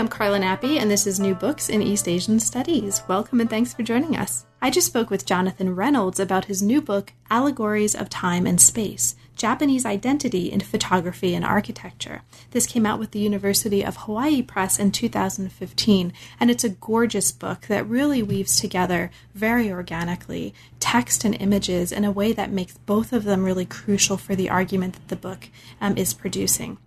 I'm Carla Nappi, and this is New Books in East Asian Studies. Welcome and thanks for joining us. I just spoke with Jonathan Reynolds about his new book, Allegories of Time and Space Japanese Identity in Photography and Architecture. This came out with the University of Hawaii Press in 2015, and it's a gorgeous book that really weaves together very organically text and images in a way that makes both of them really crucial for the argument that the book um, is producing.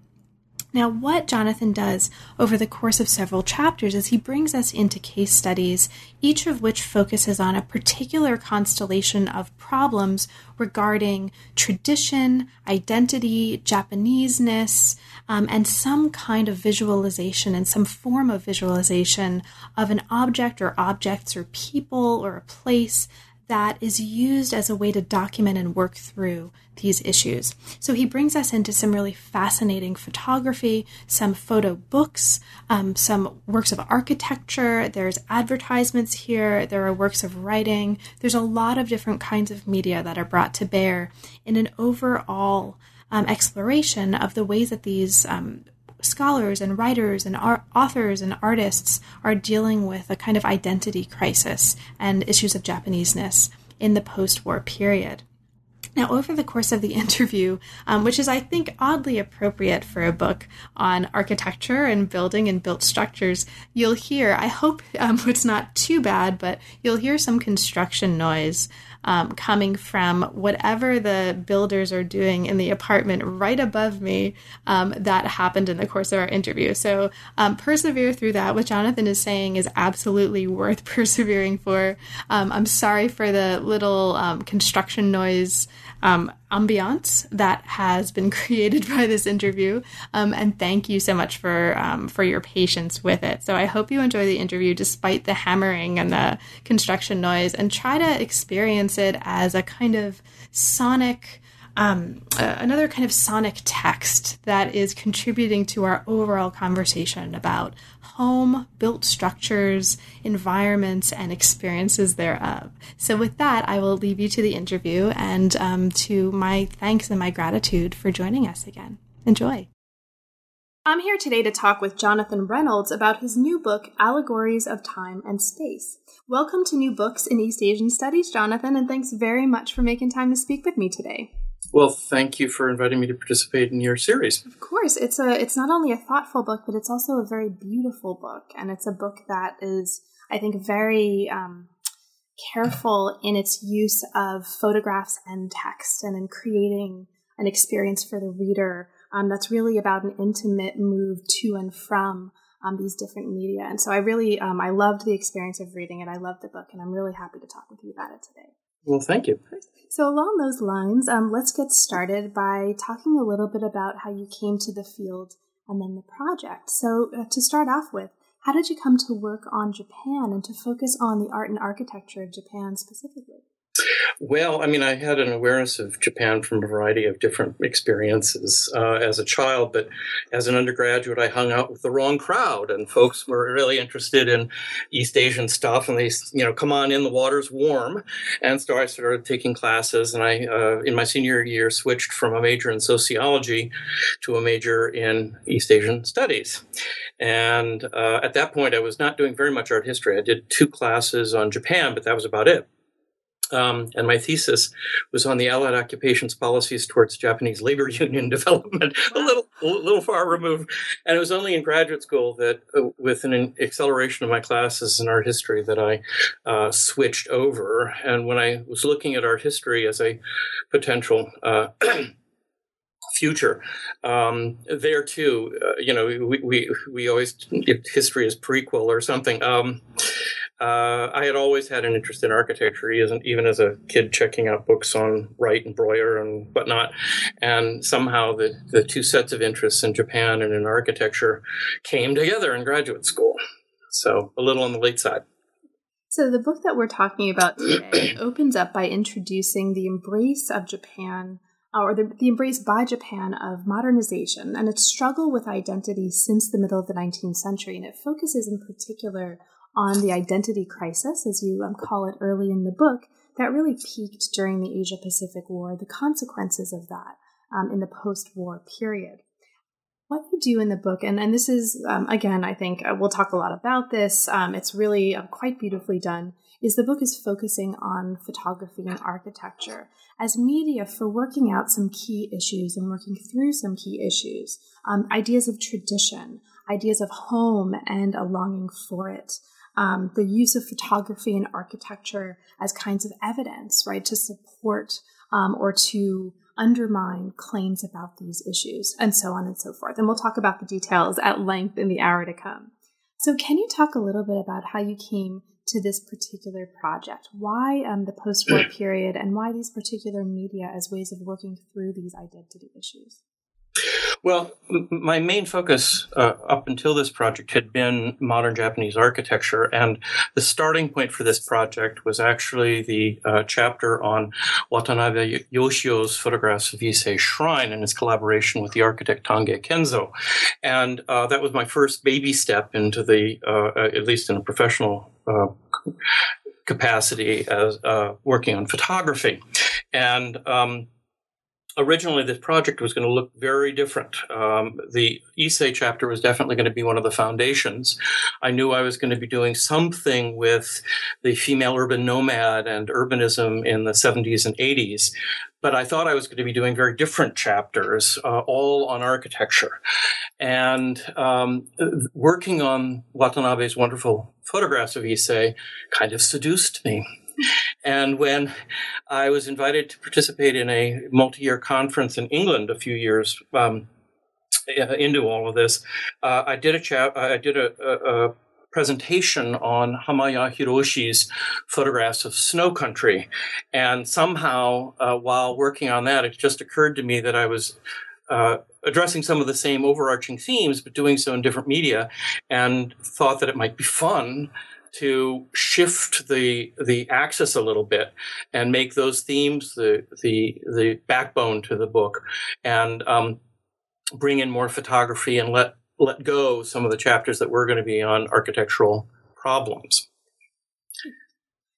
Now, what Jonathan does over the course of several chapters is he brings us into case studies, each of which focuses on a particular constellation of problems regarding tradition, identity, Japaneseness, um, and some kind of visualization and some form of visualization of an object or objects or people or a place that is used as a way to document and work through these issues. So he brings us into some really fascinating photography, some photo books, um, some works of architecture. There's advertisements here. There are works of writing. There's a lot of different kinds of media that are brought to bear in an overall um, exploration of the ways that these um, scholars and writers and authors and artists are dealing with a kind of identity crisis and issues of Japaneseness in the post war period. Now, over the course of the interview, um, which is, I think, oddly appropriate for a book on architecture and building and built structures, you'll hear, I hope um, it's not too bad, but you'll hear some construction noise um, coming from whatever the builders are doing in the apartment right above me um, that happened in the course of our interview. So um, persevere through that. What Jonathan is saying is absolutely worth persevering for. Um, I'm sorry for the little construction noise um, ambiance that has been created by this interview. Um, and thank you so much for um, for your patience with it. So I hope you enjoy the interview despite the hammering and the construction noise, and try to experience it as a kind of sonic um, uh, another kind of sonic text that is contributing to our overall conversation about home, built structures, environments, and experiences thereof. So, with that, I will leave you to the interview and um, to my thanks and my gratitude for joining us again. Enjoy. I'm here today to talk with Jonathan Reynolds about his new book, Allegories of Time and Space. Welcome to New Books in East Asian Studies, Jonathan, and thanks very much for making time to speak with me today. Well, thank you for inviting me to participate in your series. Of course, it's a it's not only a thoughtful book, but it's also a very beautiful book, and it's a book that is, I think, very um, careful in its use of photographs and text, and in creating an experience for the reader um, that's really about an intimate move to and from um, these different media. And so, I really um, I loved the experience of reading it. I loved the book, and I'm really happy to talk with you about it today. Well, thank you. So, along those lines, um, let's get started by talking a little bit about how you came to the field and then the project. So, uh, to start off with, how did you come to work on Japan and to focus on the art and architecture of Japan specifically? Well, I mean, I had an awareness of Japan from a variety of different experiences uh, as a child, but as an undergraduate, I hung out with the wrong crowd, and folks were really interested in East Asian stuff, and they, you know, come on in, the water's warm, and so I started taking classes, and I, uh, in my senior year, switched from a major in sociology to a major in East Asian studies, and uh, at that point, I was not doing very much art history. I did two classes on Japan, but that was about it. Um, and my thesis was on the Allied occupation's policies towards Japanese labor union development. a little, a little far removed. And it was only in graduate school that, uh, with an acceleration of my classes in art history, that I uh, switched over. And when I was looking at art history as a potential uh, future. Um, there too, uh, you know, we, we, we always, history is prequel or something. Um, uh, I had always had an interest in architecture, even as a kid checking out books on Wright and Breuer and whatnot. And somehow the, the two sets of interests in Japan and in architecture came together in graduate school. So a little on the late side. So, the book that we're talking about today opens up by introducing the embrace of Japan or the, the, embrace by Japan of modernization and its struggle with identity since the middle of the 19th century. And it focuses in particular on the identity crisis, as you um, call it early in the book, that really peaked during the Asia Pacific War, the consequences of that um, in the post war period. What you do in the book, and, and this is, um, again, I think uh, we'll talk a lot about this, um, it's really uh, quite beautifully done, is the book is focusing on photography and architecture as media for working out some key issues and working through some key issues, um, ideas of tradition, ideas of home and a longing for it. Um, the use of photography and architecture as kinds of evidence, right, to support um, or to undermine claims about these issues, and so on and so forth. And we'll talk about the details at length in the hour to come. So, can you talk a little bit about how you came to this particular project? Why um, the post war period and why these particular media as ways of working through these identity issues? Well, my main focus uh, up until this project had been modern Japanese architecture, and the starting point for this project was actually the uh, chapter on Watanabe Yoshio's photographs of Ise Shrine and his collaboration with the architect Tange Kenzo. And uh, that was my first baby step into the, uh, uh, at least in a professional uh, capacity as working on photography. And um, originally this project was going to look very different. Um, the Ise chapter was definitely going to be one of the foundations. I knew I was going to be doing something with the female urban nomad and urbanism in the 70s and 80s. But I thought I was going to be doing very different chapters, uh, all on architecture. And um, working on Watanabe's wonderful photographs of Ise kind of seduced me. And when I was invited to participate in a multi year conference in England a few years um, into all of this, uh, I did a chat, I did a, a, a presentation on Hamaya Hiroshi's photographs of snow country. And somehow, uh, while working on that, it just occurred to me that I was uh, addressing some of the same overarching themes, but doing so in different media, and thought that it might be fun to shift the the axis a little bit and make those themes the the the backbone to the book, and um, bring in more photography and let let go some of the chapters that were going to be on architectural problems.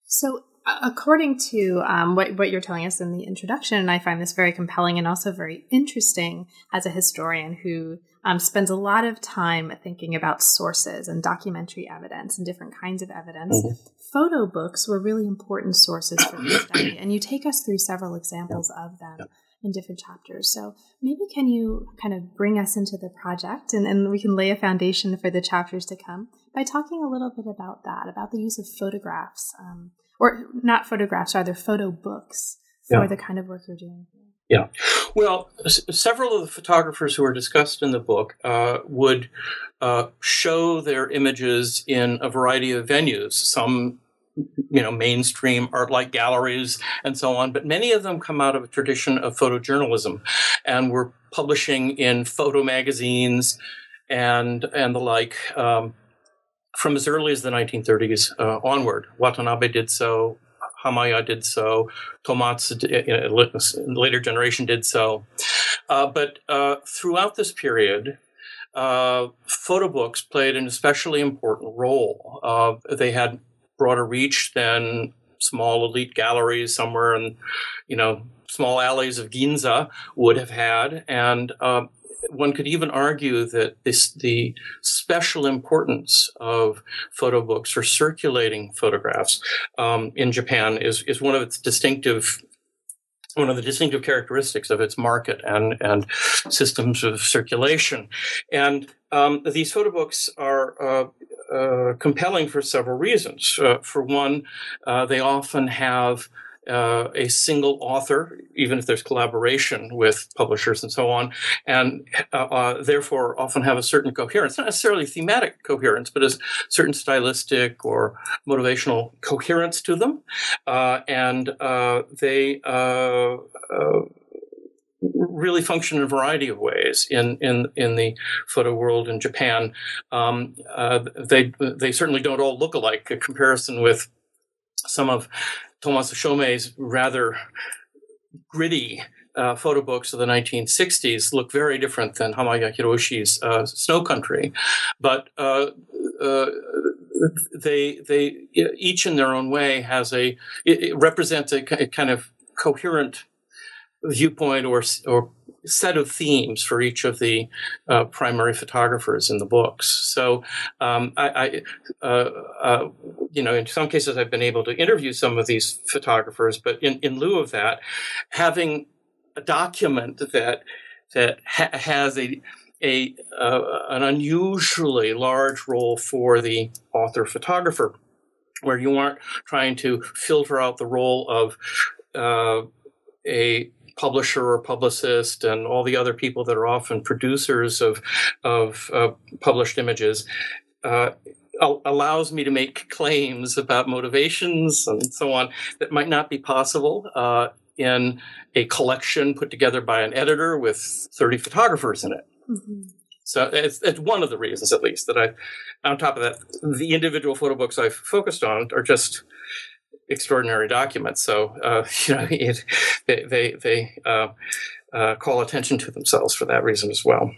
So, according to um, what, what you're telling us in the introduction, and I find this very compelling and also very interesting as a historian who um, spends a lot of time thinking about sources and documentary evidence and different kinds of evidence. Mm-hmm. Photo books were really important sources for this study, and you take us through several examples of them in different chapters. So maybe can you kind of bring us into the project and, and we can lay a foundation for the chapters to come by talking a little bit about that, about the use of photographs, um, or not photographs, rather photo books for yeah. the kind of work you're doing. Yeah. Well, s- several of the photographers who are discussed in the book uh, would uh, show their images in a variety of venues, some you know mainstream art like galleries and so on but many of them come out of a tradition of photojournalism and were publishing in photo magazines and and the like um, from as early as the 1930s uh, onward watanabe did so Hamaya did so, Tomatsu, later generation did so. Uh, but uh, throughout this period, uh, photo books played an especially important role. Uh, they had broader reach than small elite galleries somewhere in, you know, small alleys of Ginza would have had, and uh, one could even argue that this, the special importance of photo books for circulating photographs um, in Japan is, is one of its distinctive one of the distinctive characteristics of its market and, and systems of circulation. And um, these photo books are uh, uh, compelling for several reasons. Uh, for one, uh, they often have uh, a single author, even if there's collaboration with publishers and so on, and uh, uh, therefore often have a certain coherence, not necessarily thematic coherence, but a certain stylistic or motivational coherence to them. Uh, and uh, they uh, really function in a variety of ways in in in the photo world in Japan. Um, uh, they they certainly don't all look alike. A comparison with some of Tomatsu Shomei's rather gritty uh, photo books of the 1960s look very different than Hamaya Hiroshi's uh, Snow Country, but uh, uh they they each in their own way has a it, it represents a kind of coherent viewpoint or or set of themes for each of the uh, primary photographers in the books. So, um, I, I uh, uh, you know, in some cases, I've been able to interview some of these photographers, but in, in lieu of that, having a document that that ha- has a a uh, an unusually large role for the author photographer, where you aren't trying to filter out the role of uh, a publisher or publicist and all the other people that are often producers of of uh, published images uh, allows me to make claims about motivations and so on that might not be possible uh, in a collection put together by an editor with 30 photographers in it. Mm-hmm. So it's, it's, one of the reasons, at least, that I, on top of that, the individual photo books I've focused on are just extraordinary documents. So uh, you know, it, they they, they uh, uh, call attention to themselves for that reason as well.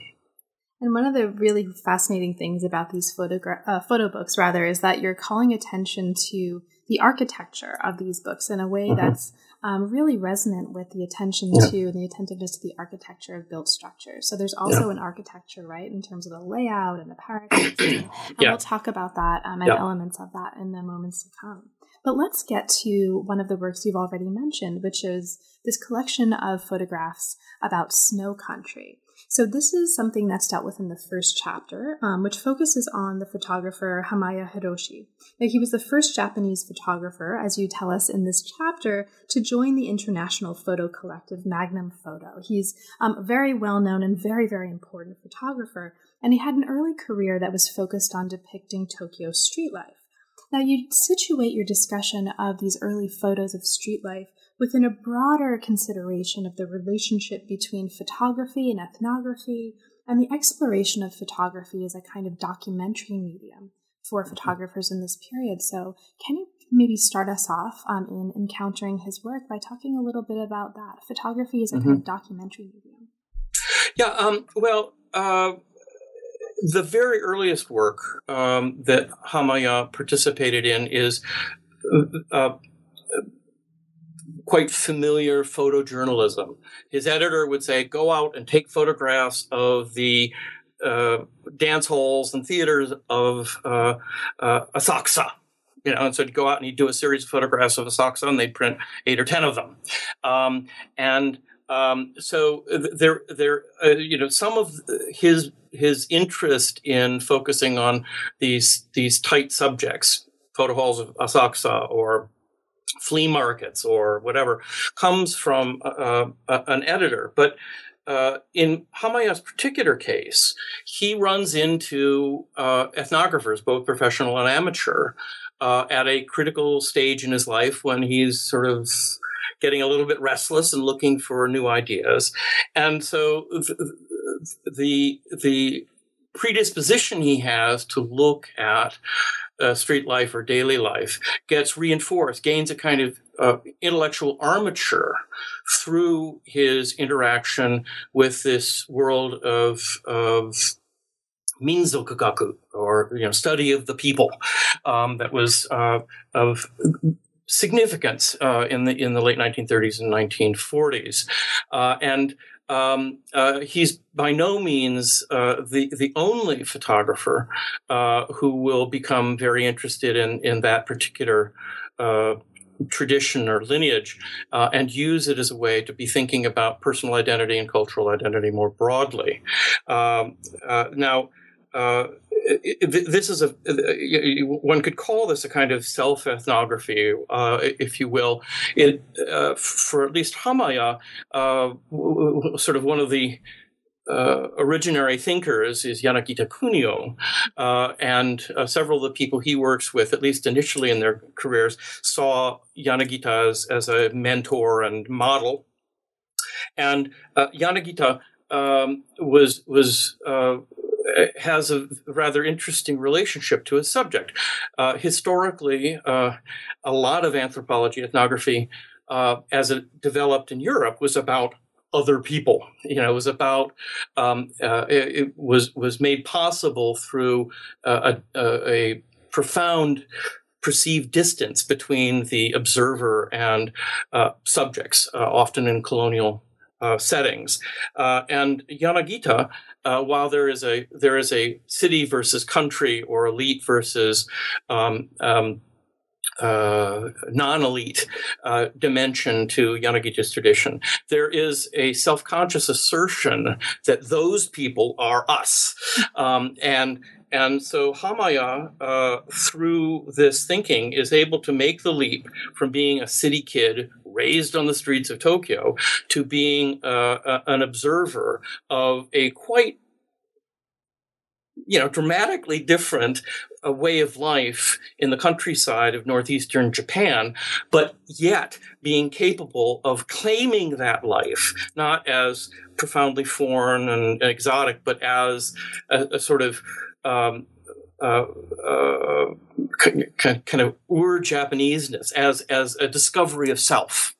And one of the really fascinating things about these photogra- uh, photo books, rather, is that you're calling attention to the architecture of these books in a way mm-hmm. that's um, really resonant with the attention yeah. to and the attentiveness to the architecture of built structures. So there's also yeah. an architecture, right, in terms of the layout and the paragraphs. and yeah. we'll talk about that um, and elements of that in the moments to come. But let's get to one of the works you've already mentioned, which is this collection of photographs about snow country. So this is something that's dealt with in the first chapter, um, which focuses on the photographer Hamaya Hiroshi. Now, he was the first Japanese photographer, as you tell us in this chapter, to join the international photo collective Magnum Photo. He's um, a very well known and very, very important photographer, and he had an early career that was focused on depicting Tokyo street life. Now, you situate your discussion of these early photos of street life within a broader consideration of the relationship between photography and ethnography and the exploration of photography as a kind of documentary medium for photographers in this period. So, can you maybe start us off um, in encountering his work by talking a little bit about that? Photography is a mm-hmm. kind of documentary medium. Yeah, um, well, uh, the very earliest work um, that Hamaya participated in is uh, quite familiar photojournalism. His editor would say, go out and take photographs of the uh, dance halls and theaters of uh, uh, Asakusa. You know, and so he'd go out and he'd do a series of photographs of Asakusa, and they'd print eight or ten of them. Um, and um, so there, there, uh, you know, some of his his interest in focusing on these these tight subjects, photo halls of Asakusa or flea markets or whatever, comes from uh, uh, an editor. But uh, in Hamaya's particular case, he runs into uh, ethnographers, both professional and amateur, uh, at a critical stage in his life when he's sort of getting a little bit restless and looking for new ideas. And so the, the predisposition he has to look at uh, street life or daily life gets reinforced, gains a kind of uh, intellectual armature through his interaction with this world of, of minzokugaku, or you know, study of the people, um, that was uh, of significance uh, in the in the late 1930s and 1940s, uh, and um, uh, he's by no means uh, the the only photographer uh, who will become very interested in in that particular uh, tradition or lineage uh, and use it as a way to be thinking about personal identity and cultural identity more broadly. Um, uh, now, this is a one could call this a kind of self ethnography, uh, if you will. It, uh, for at least Hamaya, uh, sort of one of the uh, originary thinkers is Yanagita Kunio, uh, and uh, several of the people he works with, at least initially in their careers, saw Yanagita as, as a mentor and model. And Yanagita um, was was has a rather interesting relationship to his subject. Uh, historically, a lot of anthropology, ethnography, as it developed in Europe, was about other people. You know, it was about um, uh, it, it, was was made possible through uh, a, a, profound perceived distance between the observer and uh, subjects, uh, often in colonial. Uh, settings uh, and Yanagita, while there is a there is a city versus country or elite versus um, um, uh, non-elite uh, dimension to Yanagita's tradition. There is a self-conscious assertion that those people are us, um, and and so Hamaya, uh, through this thinking, is able to make the leap from being a city kid raised on the streets of Tokyo to being uh, a, an observer of a quite you know, dramatically different a way of life in the countryside of northeastern Japan, but yet being capable of claiming that life, not as profoundly foreign and exotic, but as a, a sort of um, uh, uh, kind of ur Japaneseness, as as a discovery of self.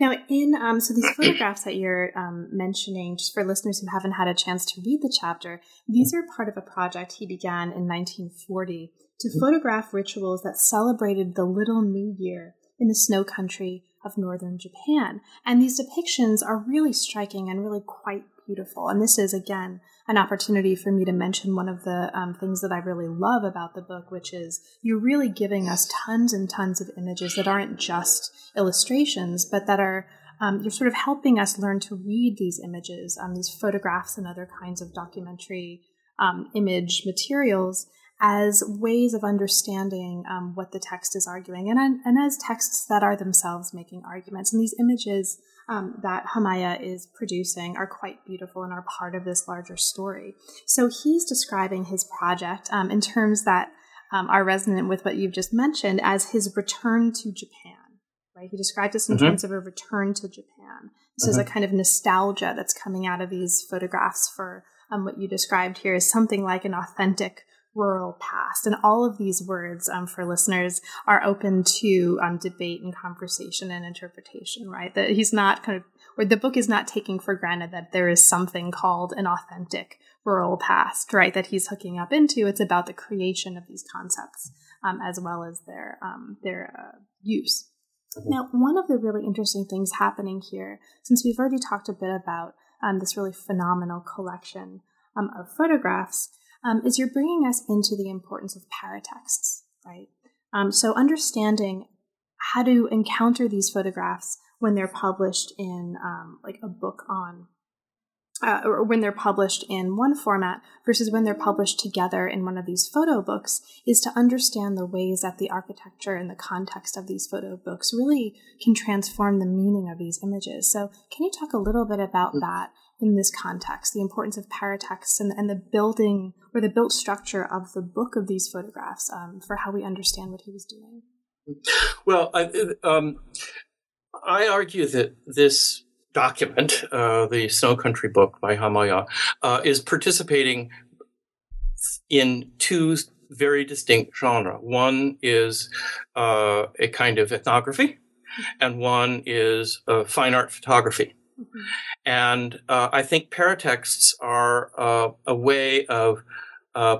Now, in um, so these photographs that you're um, mentioning, just for listeners who haven't had a chance to read the chapter, these are part of a project he began in 1940 to mm-hmm. photograph rituals that celebrated the Little New Year in the snow country of northern Japan. And these depictions are really striking and really quite beautiful. And this is, again, an opportunity for me to mention one of the um, things that I really love about the book, which is you're really giving us tons and tons of images that aren't just illustrations, but that are um, you're sort of helping us learn to read these images, um, these photographs and other kinds of documentary um, image materials as ways of understanding um, what the text is arguing, and, and as texts that are themselves making arguments. And these images um, that Hamaya is producing are quite beautiful and are part of this larger story. So he's describing his project um, in terms that um, are resonant with what you've just mentioned as his return to Japan. Right? He described this in mm-hmm. terms of a return to Japan. This mm-hmm. is a kind of nostalgia that's coming out of these photographs for um, what you described here is something like an authentic rural past. And all of these words um, for listeners are open to um, debate and conversation and interpretation, right? That he's not kind of, or the book is not taking for granted that there is something called an authentic rural past, right? That he's hooking up into. It's about the creation of these concepts um, as well as their, um, their uh, use. Mm-hmm. Now, one of the really interesting things happening here, since we've already talked a bit about um, this really phenomenal collection um, of photographs, um, is you're bringing us into the importance of paratexts, right? Um, so understanding how to encounter these photographs when they're published in um, like a book on uh, or when they're published in one format versus when they're published together in one of these photo books is to understand the ways that the architecture and the context of these photo books really can transform the meaning of these images. So, can you talk a little bit about mm. that in this context, the importance of paratexts and, and the building or the built structure of the book of these photographs um, for how we understand what he was doing? Well, I, um, I argue that this document, uh, the Snow Country book by Hamaya, uh, is participating in two very distinct genres. One is uh, a kind of ethnography, and one is fine art photography. And uh, I think paratexts are uh, a way of uh,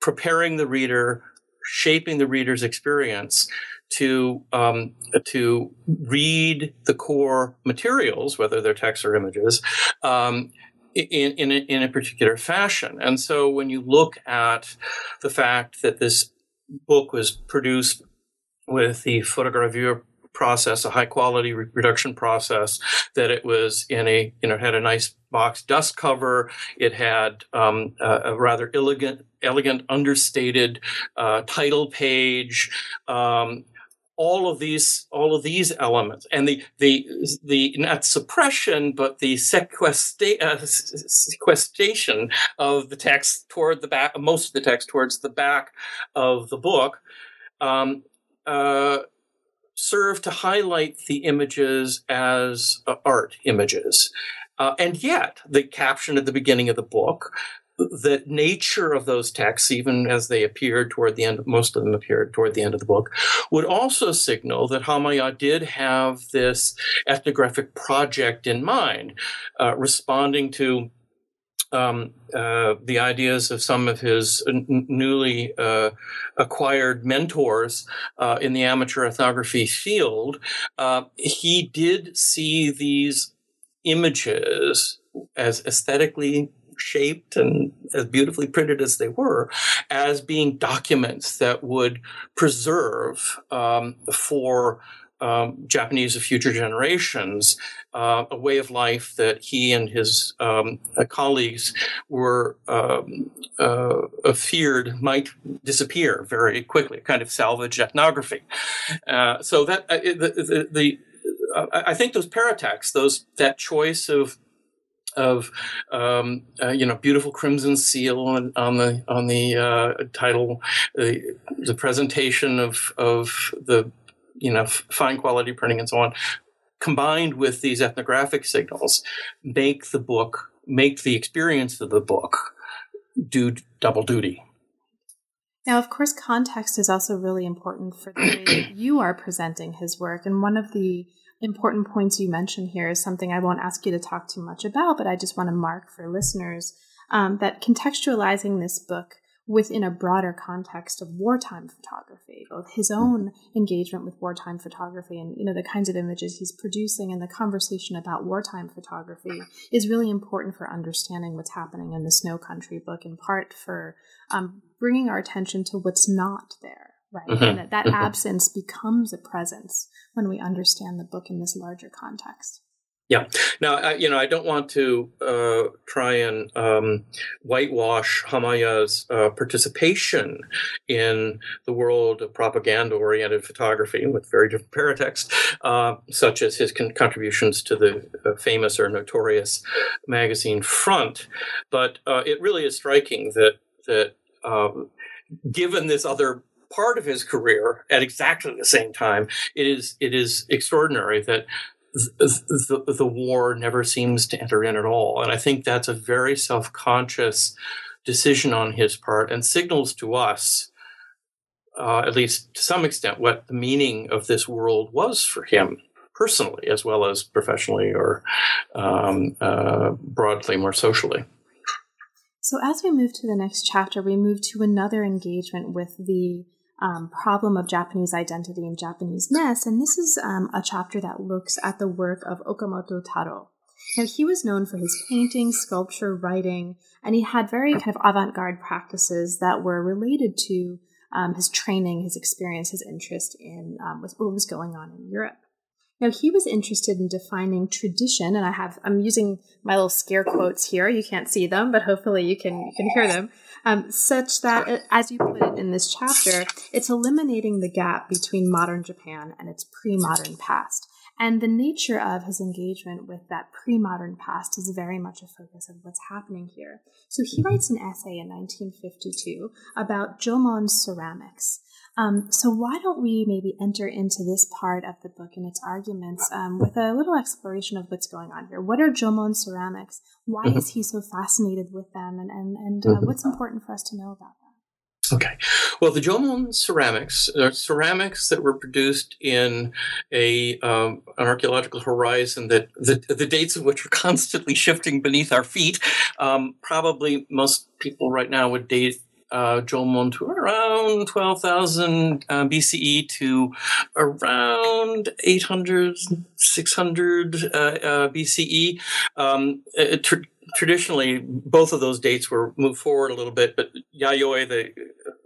preparing the reader, shaping the reader's experience to um, to read the core materials, whether they're text or images, um, in in a, in a particular fashion. And so, when you look at the fact that this book was produced with the photogravure process, a high quality re- reduction process, that it was in a, you know, had a nice box dust cover. It had um, a, a, rather elegant, elegant, understated uh, title page. Um, all of these all of these elements and the the the not suppression but the sequestra- uh, sequestration of the text toward the back most of the text towards the back of the book um, uh, serve to highlight the images as uh, art images. Uh, and yet the caption at the beginning of the book the nature of those texts, even as they appeared toward the end, most of them appeared toward the end of the book, would also signal that Hamaya did have this ethnographic project in mind, uh, responding to um, uh, the ideas of some of his n- newly uh, acquired mentors uh, in the amateur ethnography field. Uh, he did see these images as aesthetically shaped and as beautifully printed as they were, as being documents that would preserve um, for um, Japanese of future generations uh, a way of life that he and his um, uh, colleagues were um, uh, feared might disappear very quickly, kind of salvage ethnography. Uh, so that uh, the, the, the uh, I think those paratexts, those that choice of of um, uh, you know beautiful crimson seal on, on the on the uh, title, the, the presentation of of the you know fine quality printing and so on, combined with these ethnographic signals, make the book make the experience of the book do double duty. Now, of course, context is also really important for the way that you are presenting his work. And one of the important points you mentioned here is something I won't ask you to talk too much about, but I just want to mark for listeners um, that contextualizing this book within a broader context of wartime photography, both his own engagement with wartime photography and you know the kinds of images he's producing and the conversation about wartime photography is really important for understanding what's happening in the Snow Country book, in part for um, bringing our attention to what's not there right? Mm-hmm. And that, that mm-hmm. absence becomes a presence when we understand the book in this larger context. Yeah. Now, I, you know, I don't want to uh, try and um, whitewash Hamaya's uh, participation in the world of propaganda-oriented photography with very different paratexts, uh, such as his con- contributions to the uh, famous or notorious magazine Front. But uh, it really is striking that that um, given this other part of his career at exactly the same time, it is it is extraordinary that the, the, war never seems to enter in at all. And I think that's a very self conscious decision on his part and signals to us, uh, at least to some extent, what the meaning of this world was for him personally, as well as professionally or um, uh, broadly, more socially. So, as we move to the next chapter, we move to another engagement with the um, problem of Japanese identity and Japanese-ness, and this is um, a chapter that looks at the work of Okamoto Taro. Now, he was known for his painting, sculpture, writing, and he had very kind of avant-garde practices that were related to um, his training, his experience, his interest in um, what was going on in Europe. Now he was interested in defining tradition, and I have I'm using my little scare quotes here. You can't see them, but hopefully you can you can hear them um, such that, uh, as you put it in this chapter, it's eliminating the gap between modern Japan and its pre modern past. And the nature of his engagement with that pre modern past is very much a focus of what's happening here. So he writes an essay in 1952 about Jomon ceramics. Um, so why don't we maybe enter into this part of the book and its arguments um, with a little exploration of what's going on here? What are Jomon ceramics? Why mm-hmm. is he so fascinated with them? And, and, and uh, mm-hmm. what's important for us to know about them? Okay. Well, the Jomon ceramics are ceramics that were produced in a um, an archaeological horizon that the, the dates of which are constantly shifting beneath our feet. Um, probably most people right now would date uh, Jomon to around 12,000 uh, BCE to around 800, 600 uh, uh BCE. Um, tr- traditionally, both of those dates were moved forward a little bit, but Yayoi, the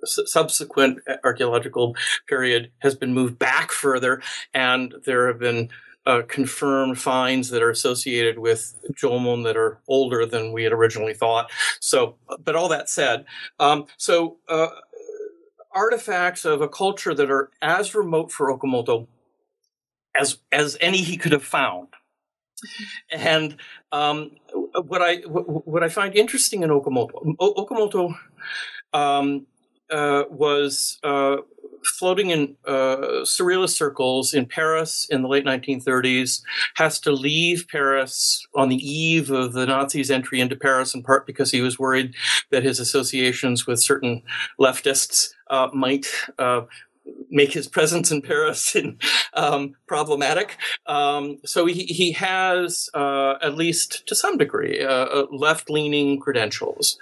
subsequent archaeological period has been moved back further, and there have been uh, confirmed finds that are associated with Jomon that are older than we had originally thought. So, but all that said, um, so uh, artifacts of a culture that are as remote for Okamoto as as any he could have found. And um, what I what I find interesting in Okamoto, Okamoto um, uh, was uh, floating in uh, surrealist circles in Paris in the late 1930s, has to leave Paris on the eve of the Nazis' entry into Paris, in part because he was worried that his associations with certain leftists uh, might uh, make his presence in Paris um, problematic. Um, so he, he has, uh, at least to some degree, uh, uh left leaning credentials.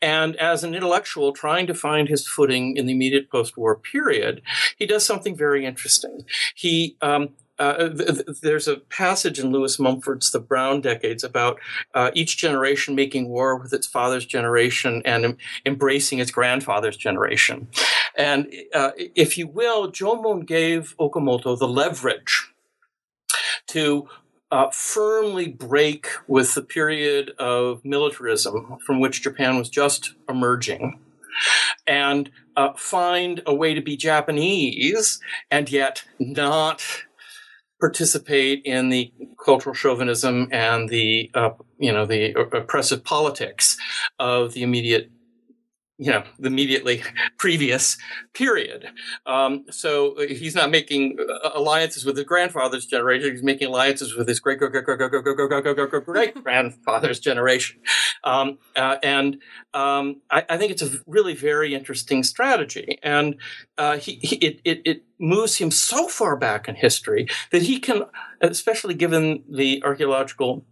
And as an intellectual trying to find his footing in the immediate post war period, he does something very interesting. He um, uh, th- th- there's a passage in Lewis Mumford's The Brown Decades about uh, each generation making war with its father's generation and em- embracing its grandfather's generation. And uh, if you will, Jomon gave Okamoto the leverage to uh, firmly break with the period of militarism from which Japan was just emerging and uh, find a way to be Japanese and yet not participate in the cultural chauvinism and the uh, you know the oppressive politics of the immediate you know the immediately previous period. Um, so he's not making alliances with his grandfather's generation. He's making alliances with his great great great great great great great great great great grandfather's generation, um, uh, and um, I, I, think it's a really very interesting strategy. And uh, he, he it, it it moves him so far back in history that he can, especially given the archaeological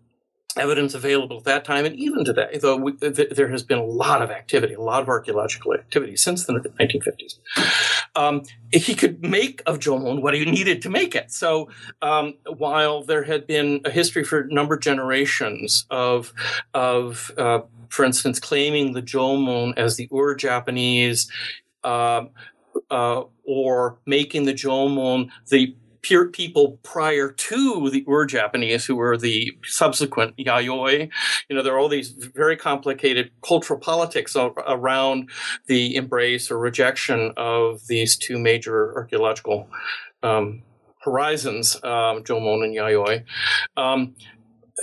evidence available at that time and even today, though we, th- there has been a lot of activity, a lot of archaeological activity since the 1950s. Um, he could make of Jomon what he needed to make it. So um, while there had been a history for a number of generations of, of uh, for instance, claiming the Jomon as the Ur Japanese, uh, uh, or making the Jomon the people prior to the Ur Japanese, who were the subsequent Yayoi. You know, there are all these very complicated cultural politics around the embrace or rejection of these two major archaeological um, horizons, um, Jomon and Yayoi. Um,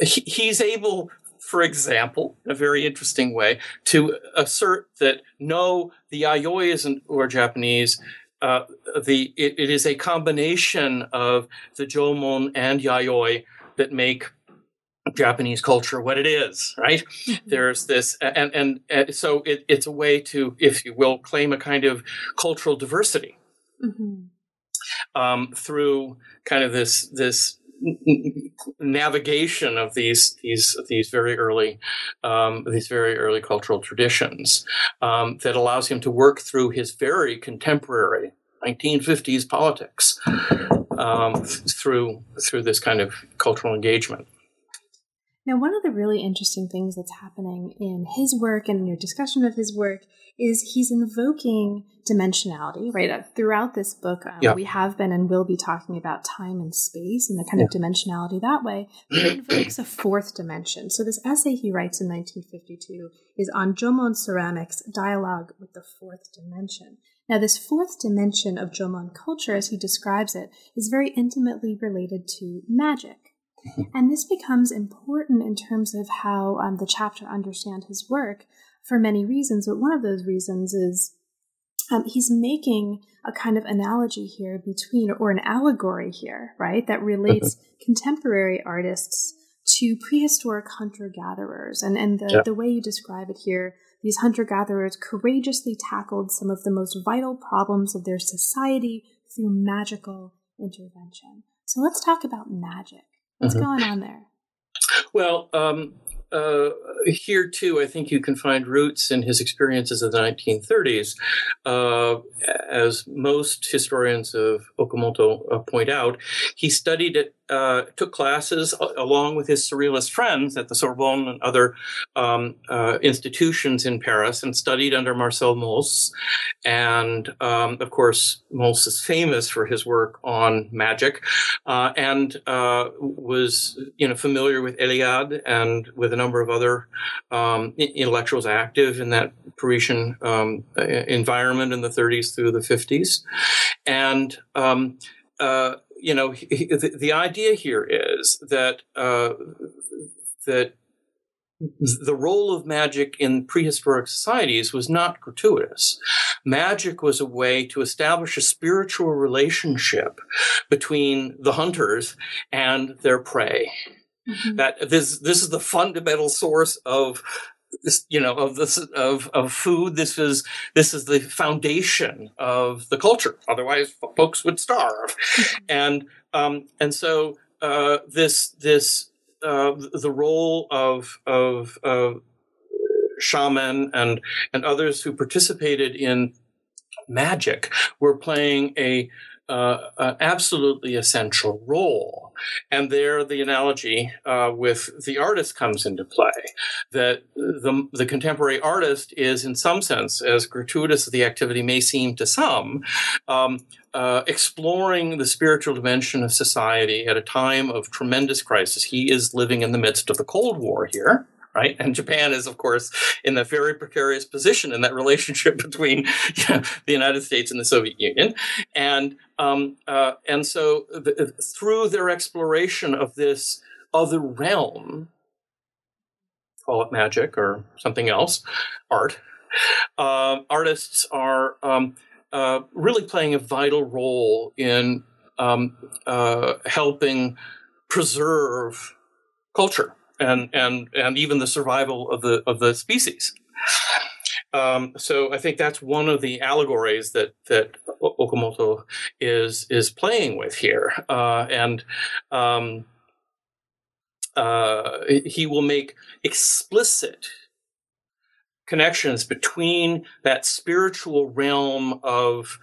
he, he's able for example, in a very interesting way, to assert that no, the Yayoi isn't Ur Japanese, uh, the it, it is a combination of the Jomon and Yayoi that make Japanese culture what it is, right? Mm-hmm. There's this, and, and, and so it, it's a way to, if you will, claim a kind of cultural diversity mm-hmm. um, through kind of this this navigation of these these these very early um, these very early cultural traditions um, that allows him to work through his very contemporary 1950s politics um, through through this kind of cultural engagement. Now, one of the really interesting things that's happening in his work and in your discussion of his work is he's invoking dimensionality, right? Uh, throughout this book, um, yeah. we have been and will be talking about time and space and the kind yeah. of dimensionality that way. But he invokes a fourth dimension. So, this essay he writes in 1952 is on Jomon ceramics, dialogue with the fourth dimension. Now, this fourth dimension of Jomon culture, as he describes it, is very intimately related to magic. And this becomes important in terms of how um, the chapter understand his work for many reasons. But one of those reasons is um, he's making a kind of analogy here between, or an allegory here, right, that relates mm-hmm. contemporary artists to prehistoric hunter gatherers. And, and the, yeah. the way you describe it here, these hunter gatherers courageously tackled some of the most vital problems of their society through magical intervention. So let's talk about magic. What's mm-hmm. going on there? Well, um, uh, here too, I think you can find roots in his experiences of the 1930s. Uh, as most historians of Okamoto uh, point out, he studied at uh, took classes along with his surrealist friends at the Sorbonne and other um, uh, institutions in Paris and studied under Marcel Mauss. And um, of course, Mauss is famous for his work on magic uh, and uh, was you know familiar with Eliade and with a number of other um, intellectuals active in that Parisian um, environment in the 30s through the 50s. And um, uh, you know, he, the, the, idea here is that uh, that the role of magic in prehistoric societies was not gratuitous. Magic was a way to establish a spiritual relationship between the hunters and their prey. Mm-hmm. That this this is the fundamental source of you know, of this of of food. This is this is the foundation of the culture. Otherwise, folks would starve, and um, and so uh, this this uh, the role of of uh, shaman and and others who participated in magic were playing a uh, an absolutely essential role. And there, the analogy uh, with the artist comes into play. That the, the contemporary artist is, in some sense, as gratuitous as the activity may seem to some, um, uh, exploring the spiritual dimension of society at a time of tremendous crisis. He is living in the midst of the Cold War here right? And Japan is, of course, in a very precarious position in that relationship between you know, the United States and the Soviet Union. And um, uh, and so the, through their exploration of this other realm, call it magic or something else, art, uh, artists are um, uh, really playing a vital role in um, uh, helping preserve culture and and and even the survival of the of the species. Um, so I think that's one of the allegories that that Okamoto is is playing with here, uh, and um, uh, he will make explicit connections between that spiritual realm of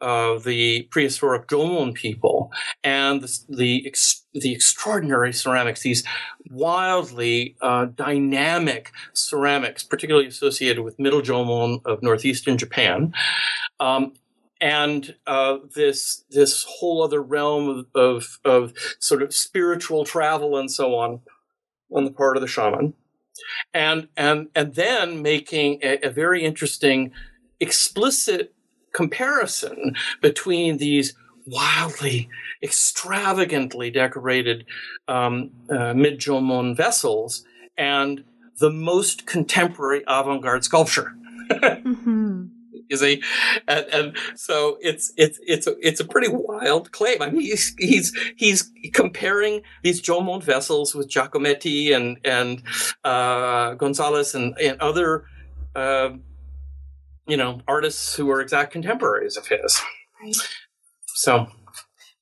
of the prehistoric Jomon people and the the, ex, the extraordinary ceramics, these wildly uh, dynamic ceramics, particularly associated with Middle Jomon of northeastern Japan. Um, and uh, this this whole other realm of, of, of sort of spiritual travel and so on on the part of the shaman, and and and then making a, a very interesting explicit comparison between these wildly, extravagantly decorated um, uh, mid Jomon vessels and the most contemporary avant garde sculpture. mm-hmm. Is a and, and, so it's it's it's a it's a pretty wild claim. I mean, he's he's he's comparing these Jomon vessels with Giacometti and and uh, Gonzalez and and other uh, you know, artists who are exact contemporaries of his. Right. So.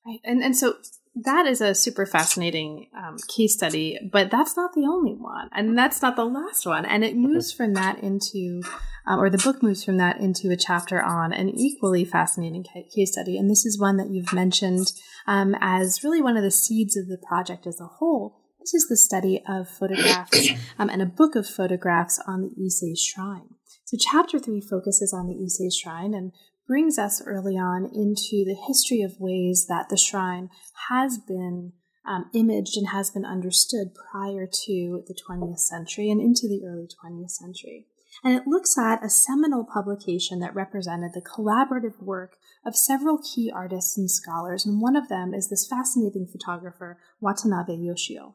Right. And, and so that is a super fascinating um, case study, but that's not the only one. And that's not the last one. And it moves from that into, um, or the book moves from that into a chapter on an equally fascinating case study. And this is one that you've mentioned um, as really one of the seeds of the project as a whole. This is the study of photographs um, and a book of photographs on the Ise Shrine. So, chapter three focuses on the Ise Shrine and brings us early on into the history of ways that the shrine has been um, imaged and has been understood prior to the 20th century and into the early 20th century. And it looks at a seminal publication that represented the collaborative work of several key artists and scholars, and one of them is this fascinating photographer, Watanabe Yoshio.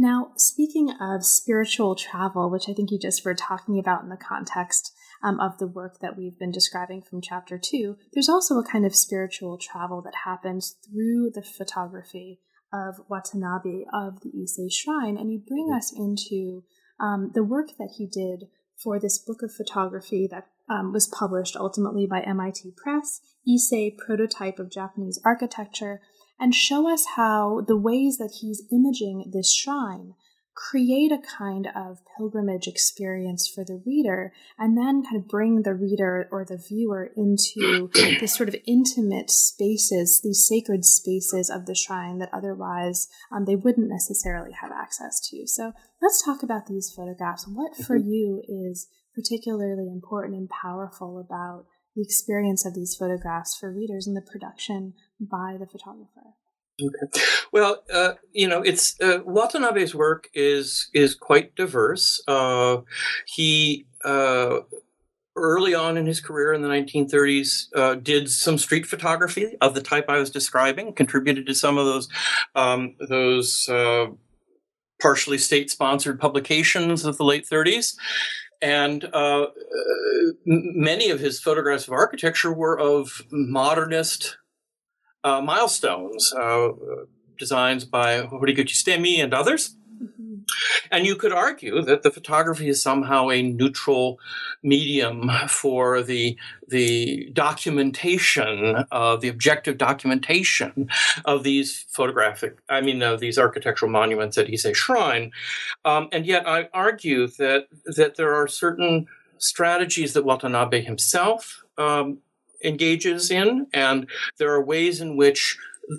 Now, speaking of spiritual travel, which I think you just were talking about in the context um, of the work that we've been describing from chapter two, there's also a kind of spiritual travel that happens through the photography of Watanabe of the Ise Shrine. And you bring us into um, the work that he did for this book of photography that um, was published ultimately by MIT Press, Ise Prototype of Japanese Architecture, and show us how the ways that he's imaging this shrine create a kind of pilgrimage experience for the reader and then kind of bring the reader or the viewer into this sort of intimate spaces, these sacred spaces of the shrine that otherwise um, they wouldn't necessarily have access to. So let's talk about these photographs. What for mm-hmm. you is particularly important and powerful about the experience of these photographs for readers and the production by the photographer? Okay. Well, uh, you know, it's uh, Watanabe's work is is quite diverse. Uh, he uh, early on in his career in the 1930s uh, did some street photography of the type I was describing, contributed to some of those um, those uh, partially state sponsored publications of the late 30s. And many of his photographs of architecture were of modernist uh, milestones, uh, designs by Horiguchi Sutemi and others. Mm-hmm. And you could argue that the photography is somehow a neutral medium for the the documentation of the objective documentation of these photographic, I mean, of these architectural monuments at Ise Shrine. Um, and yet, I argue that that there are certain strategies that Watanabe himself um, engages in, and there are ways in which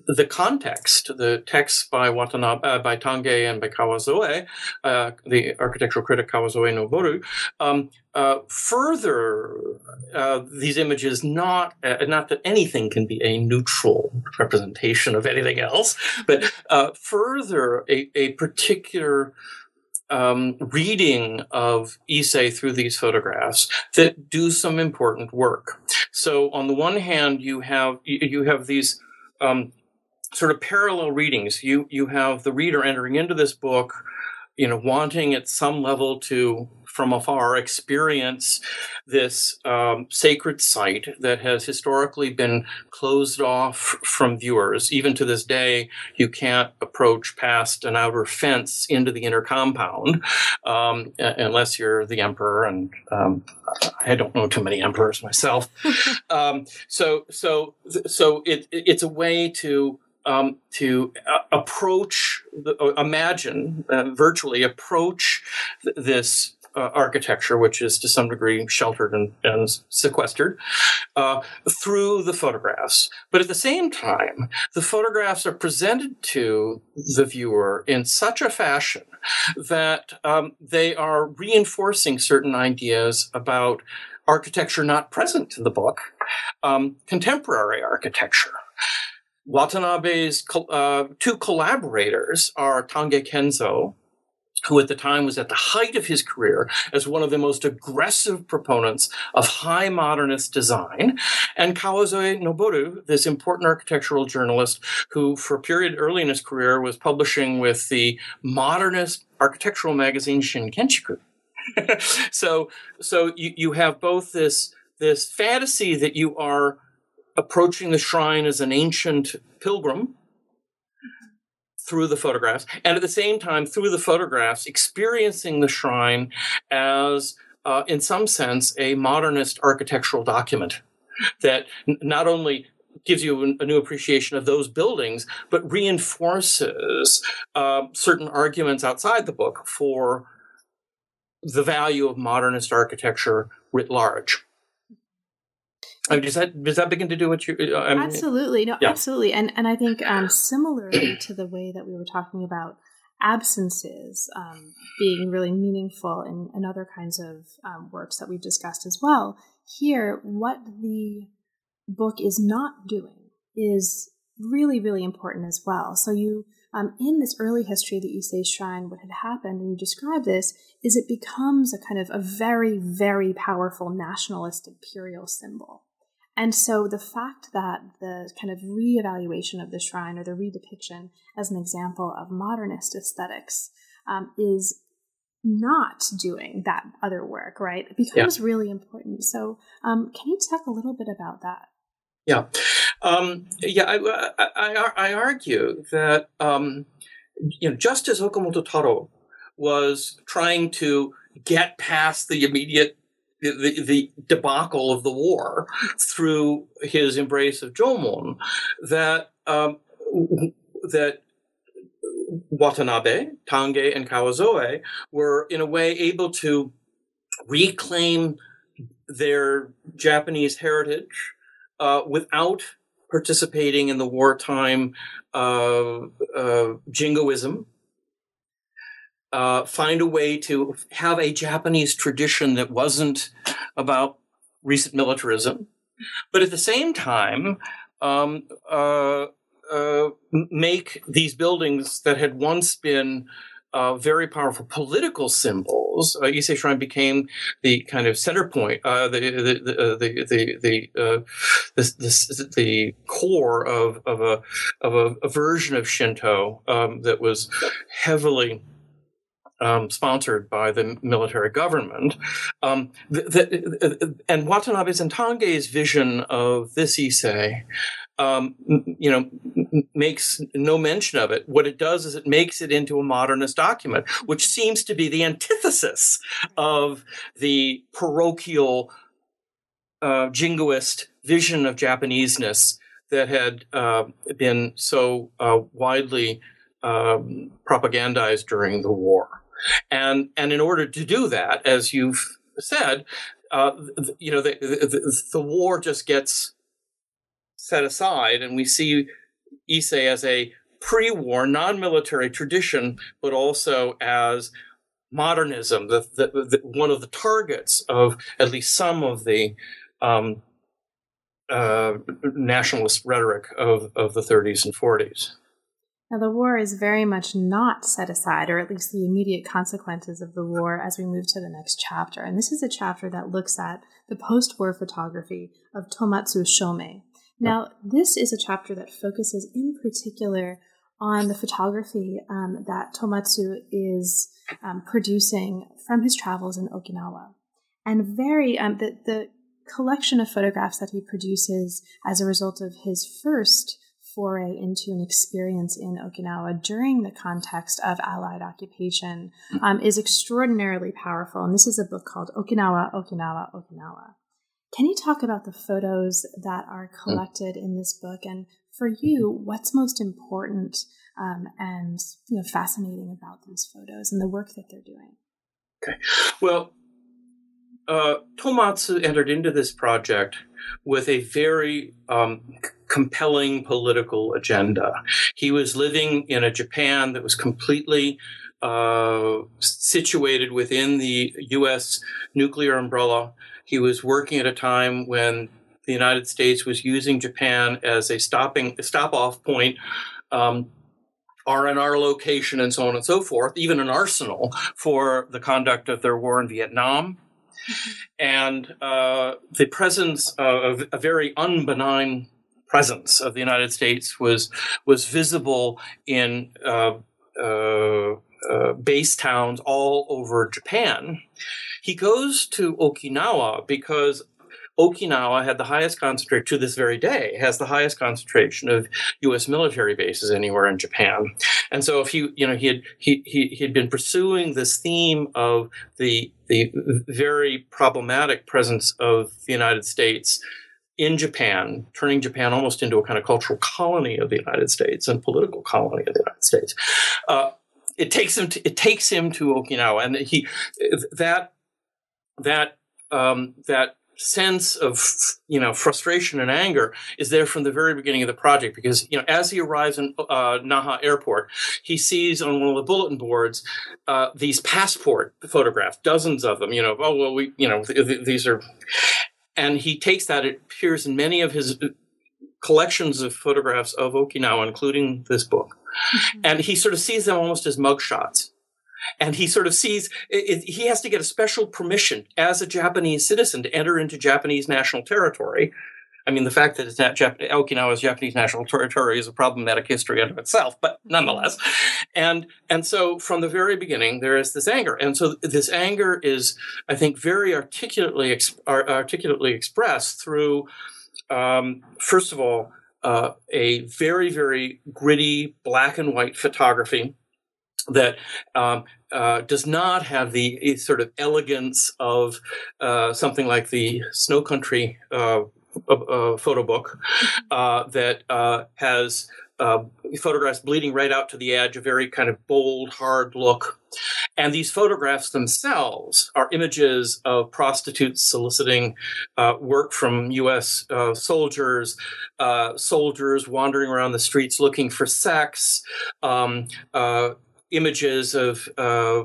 the context, the texts by Watanabe, uh, by Tange and by Kawazoe, uh, the architectural critic Kawazoe Noboru, um, uh, further uh, these images. Not uh, not that anything can be a neutral representation of anything else, but uh, further a, a particular um, reading of Ise through these photographs that do some important work. So on the one hand, you have you have these um, sort of parallel readings. You you have the reader entering into this book, you know, wanting at some level to from afar experience this um, sacred site that has historically been closed off from viewers. Even to this day, you can't approach past an outer fence into the inner compound um, unless you're the emperor. And um, I don't know too many emperors myself. Um, so, so, so it, it's a way to um, to uh, approach, the, uh, imagine, uh, virtually approach th- this uh, architecture, which is to some degree sheltered and, and sequestered, uh, through the photographs. But at the same time, the photographs are presented to the viewer in such a fashion that um, they are reinforcing certain ideas about architecture not present in the book, um, contemporary architecture. Watanabe's uh, two collaborators are Tange Kenzo, who at the time was at the height of his career as one of the most aggressive proponents of high modernist design, and Kawazoe Noboru, this important architectural journalist who, for a period early in his career, was publishing with the modernist architectural magazine Shinkenchiku. so, so you, you have both this this fantasy that you are approaching the shrine as an ancient pilgrim through the photographs, and at the same time, through the photographs, experiencing the shrine as, uh, in some sense, a modernist architectural document that n- not only gives you a new appreciation of those buildings, but reinforces uh, certain arguments outside the book for the value of modernist architecture writ large. I mean, does that does that begin to do what you? Uh, I mean, absolutely, no, yeah. absolutely, and and I think um, similarly to the way that we were talking about absences um, being really meaningful in, in other kinds of um, works that we've discussed as well. Here, what the book is not doing is really, really important as well. So you, um, in this early history of the Ise Shrine, what had happened, and you describe this, is it becomes a kind of a very, very powerful nationalist imperial symbol. And so the fact that the kind of reevaluation of the shrine or the redepiction as an example of modernist aesthetics um, is not doing that other work, right? It becomes yeah. really important. So, um, can you talk a little bit about that? Yeah, um, yeah. I, I, I, argue that um, you know, just as Okamoto Taro was trying to get past the immediate the, the debacle of the war through his embrace of Jomon, that um, that Watanabe, Tange, and Kawazoe were in a way able to reclaim their Japanese heritage uh, without participating in the wartime uh, uh, jingoism. Uh, find a way to have a Japanese tradition that wasn't about recent militarism, but at the same time, um, uh, uh, make these buildings that had once been uh, very powerful political symbols. Uh, Ise Shrine became the kind of center point, uh, the the the uh, the uh, the, the, the, core of of a of a, a version of Shinto um, that was heavily. Um, sponsored by the military government, um, the, the, and Watanabe's and Tange's vision of this Ise um, you know, makes no mention of it. What it does is it makes it into a modernist document, which seems to be the antithesis of the parochial uh, jingoist vision of Japaneseness that had uh, been so uh, widely um, propagandized during the war. And and in order to do that, as you've said, uh, you know, the, the, the war just gets set aside, and we see Ise as a pre war, non military tradition, but also as modernism, the, the, one of the targets of at least some of the um, uh, nationalist rhetoric of, of the 30s and 40s. Now, the war is very much not set aside, or at least the immediate consequences of the war as we move to the next chapter. And this is a chapter that looks at the post war photography of Tomatsu Shomei. Now, this is a chapter that focuses in particular on the photography um, that Tomatsu is um, producing from his travels in Okinawa. And very, um, the, the collection of photographs that he produces as a result of his first foray into an experience in Okinawa during the context of Allied occupation um, is extraordinarily powerful. And this is a book called Okinawa, Okinawa, Okinawa. Can you talk about the photos that are hmm. collected mm. in this book, and for you, what's most important um, and you know fascinating about these photos and the work that they're doing? Okay, well, uh, Tomatsu entered into this project with a very um, compelling political agenda. He was living in a Japan that was completely uh, situated within the U.S. nuclear umbrella. He was working at a time when the United States was using Japan as a stopping stop off point. Um, R&R location and so on and so forth, even an arsenal for the conduct of their war in Vietnam. And uh, the presence of a very unbenign presence of the United States was was visible in uh, uh, uh base towns all over Japan. He goes to Okinawa because Okinawa had the highest concentration to this very day has the highest concentration of U.S. military bases anywhere in Japan, and so if he you know he had he he he had been pursuing this theme of the the very problematic presence of the United States in Japan, turning Japan almost into a kind of cultural colony of the United States and political colony of the United States. Uh, it takes him to, it takes him to Okinawa, and he that that um, that sense of you know frustration and anger is there from the very beginning of the project because you know as he arrives in uh, Naha Airport, he sees on one of the bulletin boards uh, these passport photographs, dozens of them. You know, oh well, we you know th- th- these are, and he takes that. It appears in many of his uh, collections of photographs of Okinawa, including this book, mm-hmm. and he sort of sees them almost as mugshots and he sort of sees it, he has to get a special permission as a Japanese citizen to enter into Japanese national territory. I mean, the fact that it's not Jap- Okinawa is Japanese national territory is a problematic history unto itself, but nonetheless, and and so from the very beginning there is this anger, and so this anger is, I think, very articulately ex- articulately expressed through, um, first of all, uh, a very very gritty black and white photography that um, uh, does not have the sort of elegance of uh, something like the Snow Country uh, photo book mm-hmm. uh, that uh, has uh, photographs bleeding right out to the edge, a very kind of bold, hard look. And these photographs themselves are images of prostitutes soliciting uh, work from U.S. Uh, soldiers, uh, soldiers wandering around the streets looking for sex, um, uh, images of uh,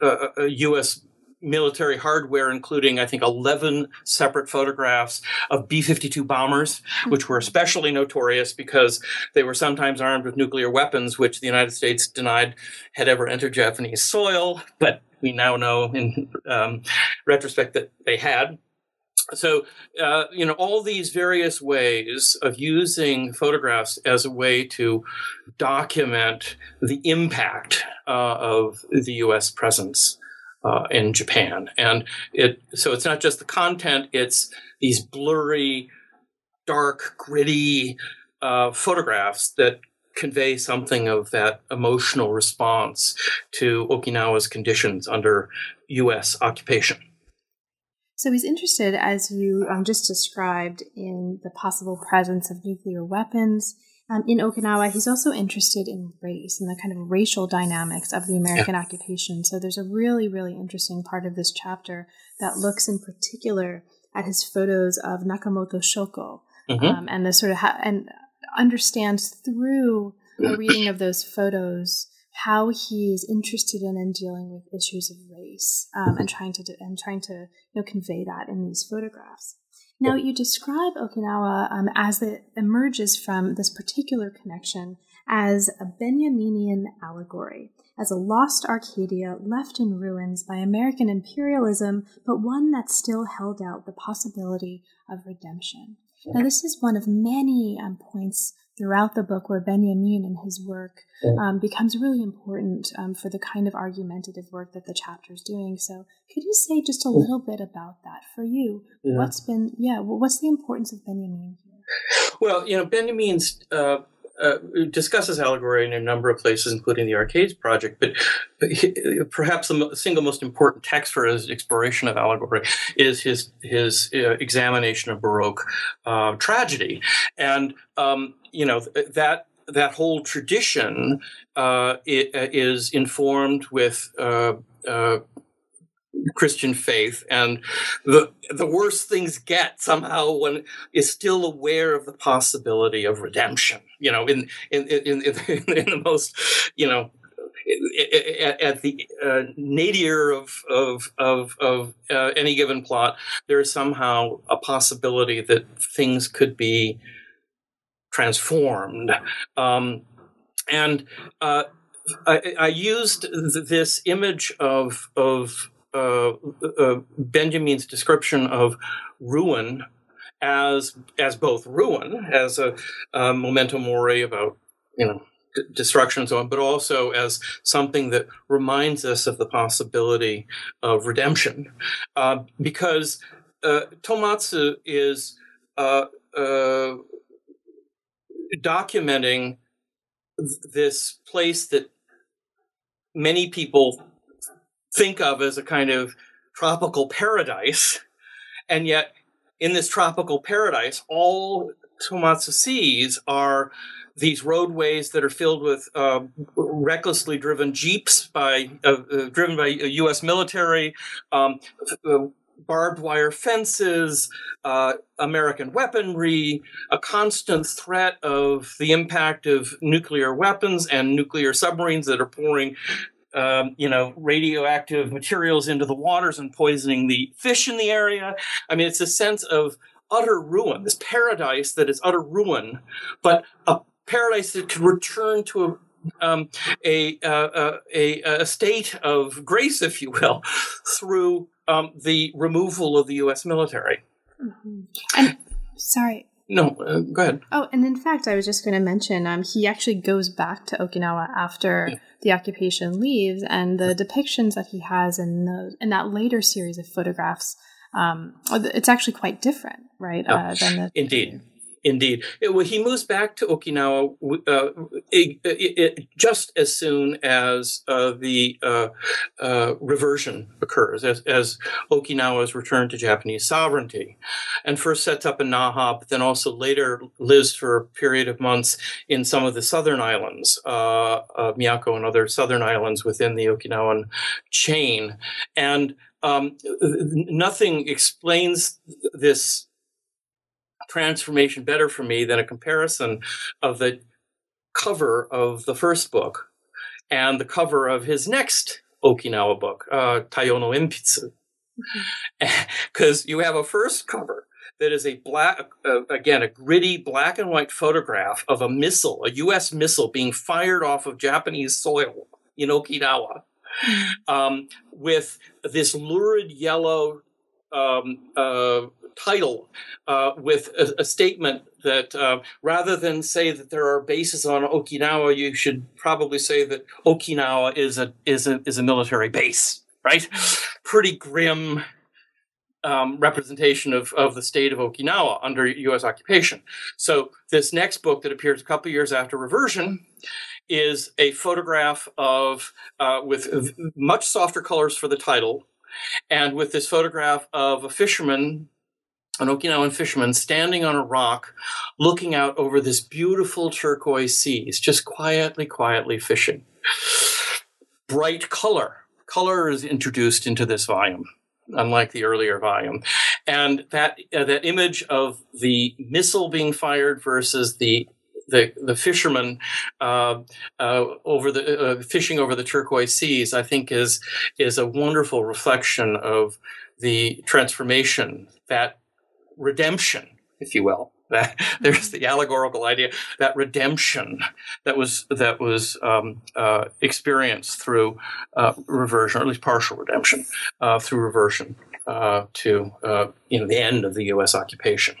uh, uh, U.S military hardware, including, I think, 11 separate photographs of B 52 bombers, hmm. which were especially notorious because they were sometimes armed with nuclear weapons, which the United States denied had ever entered Japanese soil. But we now know in um, retrospect that they had. So, uh, you know, all these various ways of using photographs as a way to document the impact uh, of the U.S. presence uh, in Japan. And it so it's not just the content; it's these blurry, dark, gritty uh, photographs that convey something of that emotional response to Okinawa's conditions under U.S. occupation. So he's interested, as you um, just described, in the possible presence of nuclear weapons um, in Okinawa, he's also interested in race and the kind of racial dynamics of the American yeah. occupation. So there's a really, really interesting part of this chapter that looks in particular at his photos of Nakamoto Shoko mm-hmm. um, and the sort of ha- and understands through a reading of those photos how he is interested in and dealing with issues of race um, and trying to and trying to you know convey that in these photographs. Now, you describe Okinawa um, as it emerges from this particular connection as a Benjaminian allegory, as a lost Arcadia left in ruins by American imperialism, but one that still held out the possibility of redemption. Now, this is one of many um, points throughout the book where Benjamin and his work um, becomes really important um, for the kind of argumentative work that the chapter is doing. So, could you say just a little bit about that for you? Yeah. What's been, yeah, what's the importance of Benjamin here? Well, you know, Benjamin's. Uh, uh, discusses allegory in a number of places, including the Arcades Project. But, but he, perhaps the single most important text for his exploration of allegory is his his uh, examination of Baroque uh, tragedy, and um, you know that that whole tradition uh, is informed with uh, uh, Christian faith, and the the worse things get, somehow one is still aware of the possibility of redemption. You know, in in in in, in the most, you know, at, at the uh, nadir of of of, of uh, any given plot, there is somehow a possibility that things could be transformed. Um, and uh, I, I, used this image of of uh, uh, Benjamin's description of ruin as as both ruin as a, a memento mori about you know destruction and so on, but also as something that reminds us of the possibility of redemption, uh, because uh, Tomatsu is. Documenting this place that many people think of as a kind of tropical paradise. And yet, in this tropical paradise, all Tomatsu sees are these roadways that are filled with uh, recklessly driven jeeps by uh, uh, driven by U.S. military, um, uh, barbed wire fences, uh, American weaponry, a constant threat of the impact of nuclear weapons and nuclear submarines that are pouring. Um, you know, radioactive materials into the waters and poisoning the fish in the area. I mean, it's a sense of utter ruin, this paradise that is utter ruin, but a paradise that could return to a um, a, uh, uh a, a state of grace, if you will, through um, the removal of the U.S. military. Mm-hmm. And sorry. No, uh, go ahead. Oh, and in fact, I was just going to mention um, he actually goes back to Okinawa after yeah. the occupation leaves, and the depictions that he has in the in that later series of photographs, um, it's actually quite different, right? Oh, uh, than the, indeed. Indeed. It, well, he moves back to Okinawa uh, it, it, just as soon as uh, the uh, uh, reversion occurs, as, as Okinawa is returned to Japanese sovereignty. And first sets up in Naha, but then also later lives for a period of months in some of the southern islands, uh, Miyako and other southern islands within the Okinawan chain. And um, nothing explains this transformation better for me than a comparison of the cover of the first book and the cover of his next Okinawa book, uh, Taiyo no Enpitsu. Because you have a first cover that is a black, uh, again, a gritty black and white photograph of a missile, a U.S. missile being fired off of Japanese soil in Okinawa, mm-hmm. um, with this lurid yellow um, uh, title uh, with a, a, statement that uh, rather than say that there are bases on Okinawa, you should probably say that Okinawa is a is a is a military base, right? Pretty grim um, representation of, of the state of Okinawa under U.S. occupation. So this next book that appears a couple years after Reversion is a photograph of uh, with much softer colors for the title and with this photograph of a fisherman, an Okinawan fisherman, standing on a rock, looking out over this beautiful turquoise sea. seas, just quietly, quietly fishing. Bright color. Color is introduced into this volume unlike the earlier volume. And that uh, that image of the missile being fired versus the the the fisherman uh, uh, over the uh, fishing over the turquoise seas, I think is is a wonderful reflection of the transformation, that redemption, if you will. There's the allegorical idea that redemption that was that was um, uh, experienced through uh, reversion, or at least partial redemption uh, through reversion to you know the end of the U.S. occupation.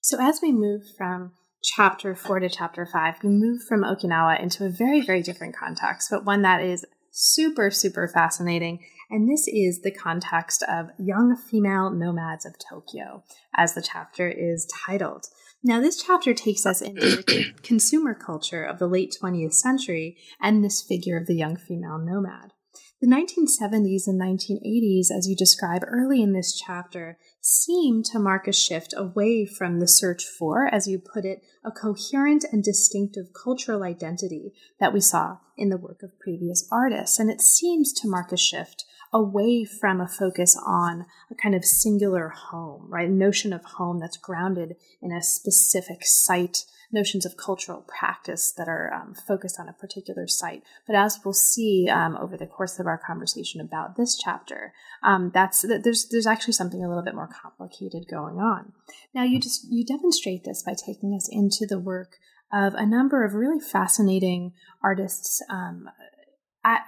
So as we move from chapter four to chapter five, we move from Okinawa into a very, very different context, but one that is super, super fascinating. And this is the context of young female nomads of Tokyo, as the chapter is titled. Now, this chapter takes us into the consumer culture of the late 20th century and this figure of the young female nomad. The 1970s and 1980s, as you describe early in this chapter, seem to mark a shift away from the search for, as you put it, a coherent and distinctive cultural identity that we saw in the work of previous artists. And it seems to mark a shift away from a focus on a kind of singular home, right? A notion of home that's grounded in a specific site notions of cultural practice that are um, focused on a particular site. But as we'll see um, over the course of our conversation about this chapter, um, that's there's there's actually something a little bit more complicated going on. Now you just you demonstrate this by taking us into the work of a number of really fascinating artists um,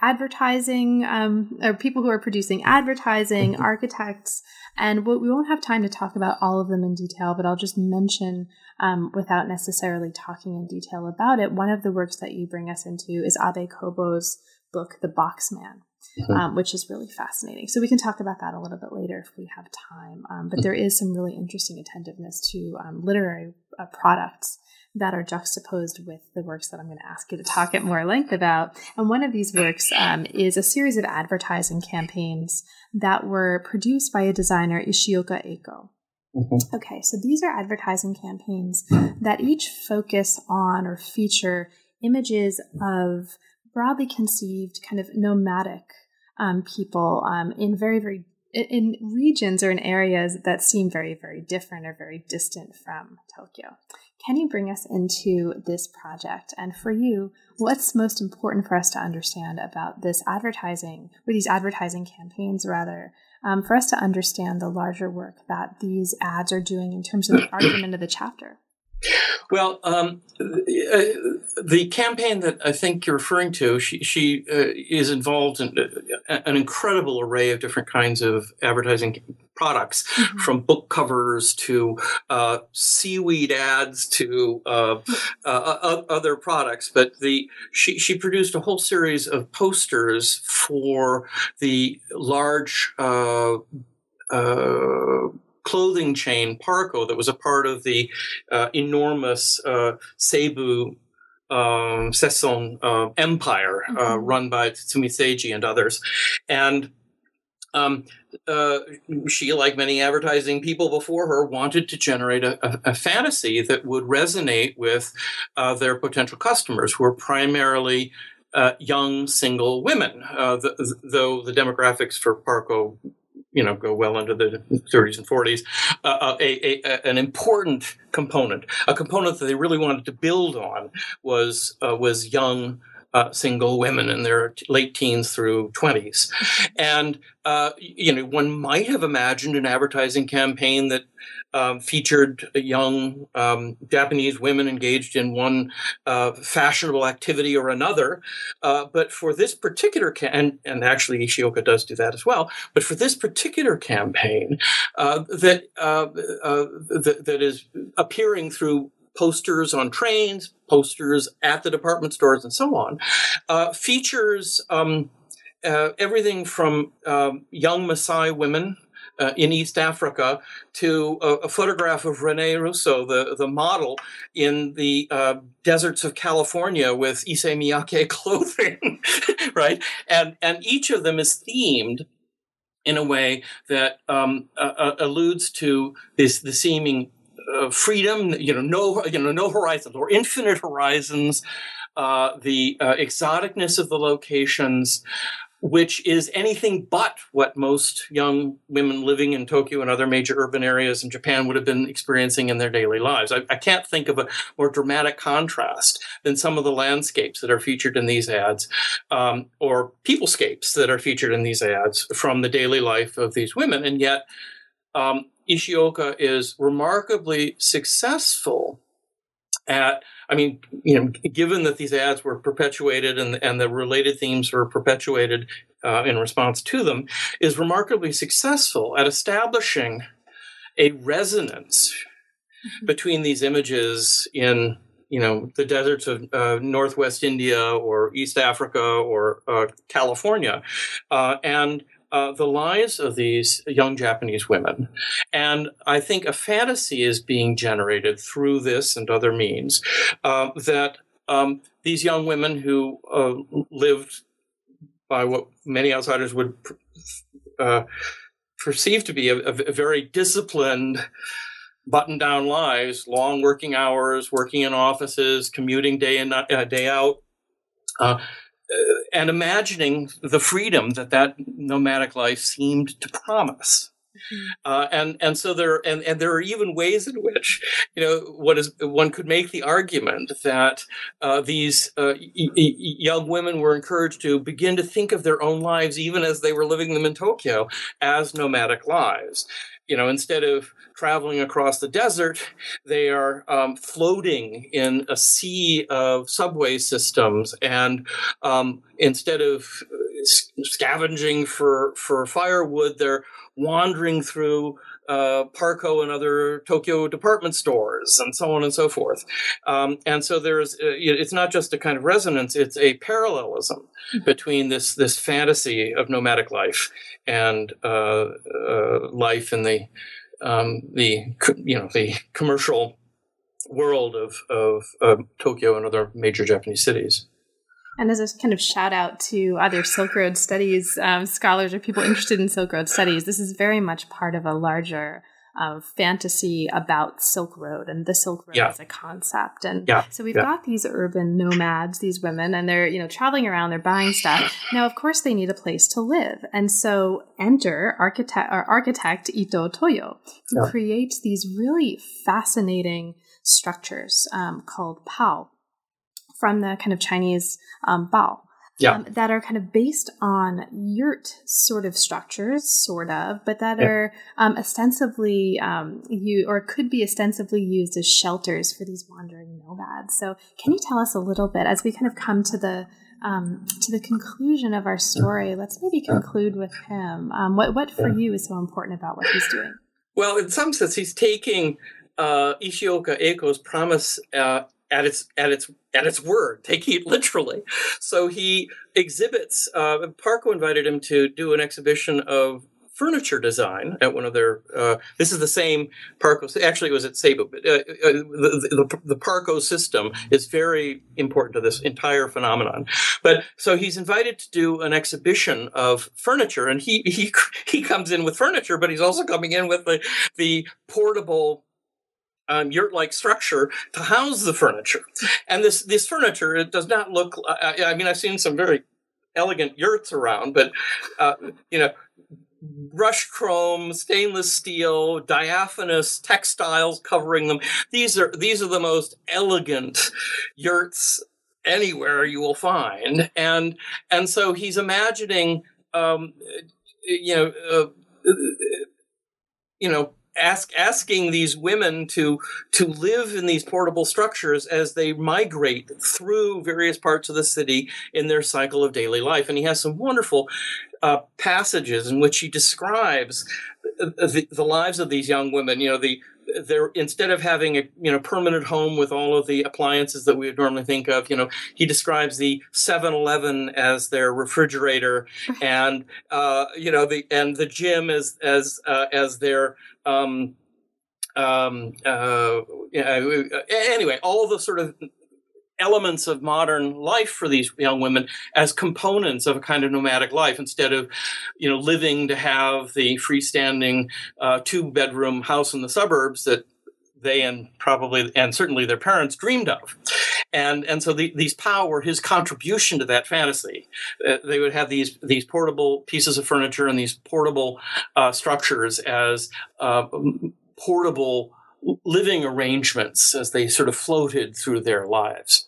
advertising um, or people who are producing advertising, mm-hmm. architects, and we won't have time to talk about all of them in detail, but I'll just mention um, without necessarily talking in detail about it. One of the works that you bring us into is Abe Kobo's book, The Boxman. Mm-hmm. Um, which is really fascinating. So we can talk about that a little bit later if we have time. Um, but mm-hmm. there is some really interesting attentiveness to um, literary uh, products that are juxtaposed with the works that I'm going to ask you to talk at more length about. And one of these works um, is a series of advertising campaigns that were produced by a designer, Ishioka Eiko. Mm-hmm. Okay, so these are advertising campaigns that each focus on or feature images of broadly conceived kind of nomadic um, people um, in very, very in regions or in areas that seem very, very different or very distant from Tokyo. Can you bring us into this project? And for you, what's most important for us to understand about this advertising, or these advertising campaigns, rather, um, for us to understand the larger work that these ads are doing in terms of the argument of the chapter? Well, um, the campaign that I think you're referring to, she, she uh, is involved in uh, an incredible array of different kinds of advertising products, mm-hmm. from book covers to uh, seaweed ads to uh, uh, other products. But the she she produced a whole series of posters for the large. Clothing chain Parco that was a part of the uh, enormous uh, Seibu um, Saison uh, empire uh, mm-hmm. run by Tsutsumi Seiji and others. And um, uh, she, like many advertising people before her, wanted to generate a, a, a fantasy that would resonate with uh, their potential customers, who are primarily uh, young single women. Uh, the, though the demographics for Parco, you know, go well into the 30s and 40s, uh, uh, a, a, an important component, a component that they really wanted to build on, was was young uh, single women in their late teens through 20s. And, uh, you know, one might have imagined an advertising campaign that um, featured young um, Japanese women engaged in one uh, fashionable activity or another. Uh, but for this particular, ca- and, and actually Ishioka does do that as well, but for this particular campaign uh, that, uh, that, that is appearing through posters on trains, posters at the department stores, and so on, uh, features um, uh, everything from um, young Maasai women. Uh, in East Africa, to a, a, photograph of Rene Russo, the, the model in the uh, deserts of California with Issey Miyake clothing, right? And, and each of them is themed in a way that um, uh, alludes to this the seeming uh, freedom, you know, no, you know, no horizons or infinite horizons, uh, the uh, exoticness of the locations, which is anything but what most young women living in Tokyo and other major urban areas in Japan would have been experiencing in their daily lives. I, I, can't think of a more dramatic contrast than some of the landscapes that are featured in these ads, um, or peoplescapes that are featured in these ads from the daily life of these women. And yet, um, Ishioka is remarkably successful at i mean you know given that these ads were perpetuated and, and the related themes were perpetuated uh, in response to them is remarkably successful at establishing a resonance mm-hmm. between these images in you know the deserts of uh, northwest india or east africa or uh, california uh, and uh, the lives of these young Japanese women. And I think a fantasy is being generated through this and other means uh, that um, these young women who uh, lived by what many outsiders would uh, perceive to be a, a very disciplined, button down lives, long working hours, working in offices, commuting day in, uh, day out. Uh, uh, and imagining the freedom that that nomadic life seemed to promise. Mm-hmm. Uh, and and so there and, and there are even ways in which you know what is one could make the argument that uh, these uh, y- y- young women were encouraged to begin to think of their own lives even as they were living them in Tokyo as nomadic lives you know, instead of traveling across the desert, they are um, floating in a sea of subway systems. And um, instead of uh, scavenging for, for firewood, they're wandering through uh, Parco and other Tokyo department stores, and so on and so forth. Um, and so there's, uh, it's not just a kind of resonance; it's a parallelism mm-hmm. between this this fantasy of nomadic life and uh, uh, life in the um, the you know the commercial world of, of Tokyo and other major Japanese cities. And as a kind of shout out to other Silk Road studies um, scholars or people interested in Silk Road studies, this is very much part of a larger uh, fantasy about Silk Road and the Silk Road yeah. as a concept. And yeah. so we've yeah. got these urban nomads, these women, and they're, you know, traveling around, they're buying stuff. Now, of course, they need a place to live. And so enter architect, or architect Ito Toyo, who creates these really fascinating structures um, called Pao from the kind of Chinese um, Bao. Yeah. Um, that are kind of based on yurt sort of structures, sort of, but that yeah. are um, ostensibly um, you or could be ostensibly used as shelters for these wandering nomads. So, can you tell us a little bit as we kind of come to the um, to the conclusion of our story? Let's maybe conclude with him. Um, what what for you is so important about what he's doing? Well, in some sense, he's taking uh, Ishioka Eiko's promise uh, at its at its at its word, taking it literally. So he exhibits. Uh, Parco invited him to do an exhibition of furniture design at one of their. Uh, this is the same Parco. Actually, it was at Seibu, but uh, uh, the, the, the Parco system is very important to this entire phenomenon. But so he's invited to do an exhibition of furniture, and he he he comes in with furniture, but he's also coming in with the the portable um, yurt-like structure to house the furniture. And this this furniture it does not look. I, I mean, I've seen some very elegant yurts around, but uh, you know, brushed chrome, stainless steel, diaphanous textiles covering them. These are these are the most elegant yurts anywhere you will find, and and so he's imagining, um, you know, uh, you know ask asking these women to to live in these portable structures as they migrate through various parts of the city in their cycle of daily life. And he has some wonderful uh, passages in which he describes the, the, lives of these young women you know the they're instead of having a you know permanent home with all of the appliances that we would normally think of you know he describes the 7-eleven as their refrigerator and uh, you know the and the gym as as uh, as their um, um, uh, anyway, all the sort of elements of modern life for these young women as components of a kind of nomadic life instead of you know living to have the freestanding uh, two bedroom house in the suburbs that they and probably and certainly their parents dreamed of and and so the, these Pao were his contribution to that fantasy. Uh, they would have these these portable pieces of furniture and these portable uh, structures as uh, portable living arrangements as they sort of floated through their lives.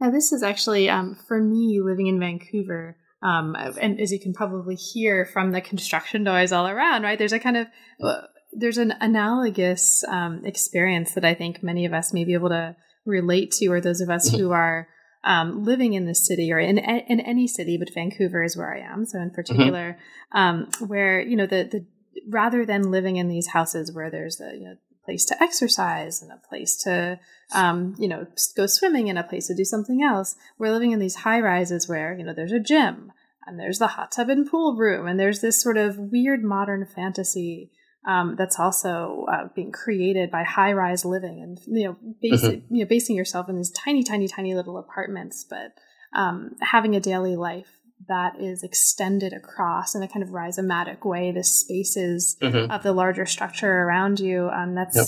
Now, this is actually um, for me living in Vancouver. Um, and as you can probably hear from the construction noise all around, right? There's a kind of uh, there's an analogous um, experience that I think many of us may be able to relate to, or those of us who are um, living in the city or in in any city, but Vancouver is where I am. So in mm-hmm. particular, mm-hmm. um, where you know the the rather than living in these houses where there's a you know, place to exercise and a place to um, you know go swimming and a place to do something else, we're living in these high rises where you know there's a gym and there's the hot tub and pool room and there's this sort of weird modern fantasy um, that's also uh, being created by high rise living and you know, mm-hmm. you know basing yourself in these tiny, tiny, tiny little apartments, but um, having a daily life that is extended across in a kind of rhizomatic way the spaces mm-hmm. of the larger structure around you. Um, that's yep.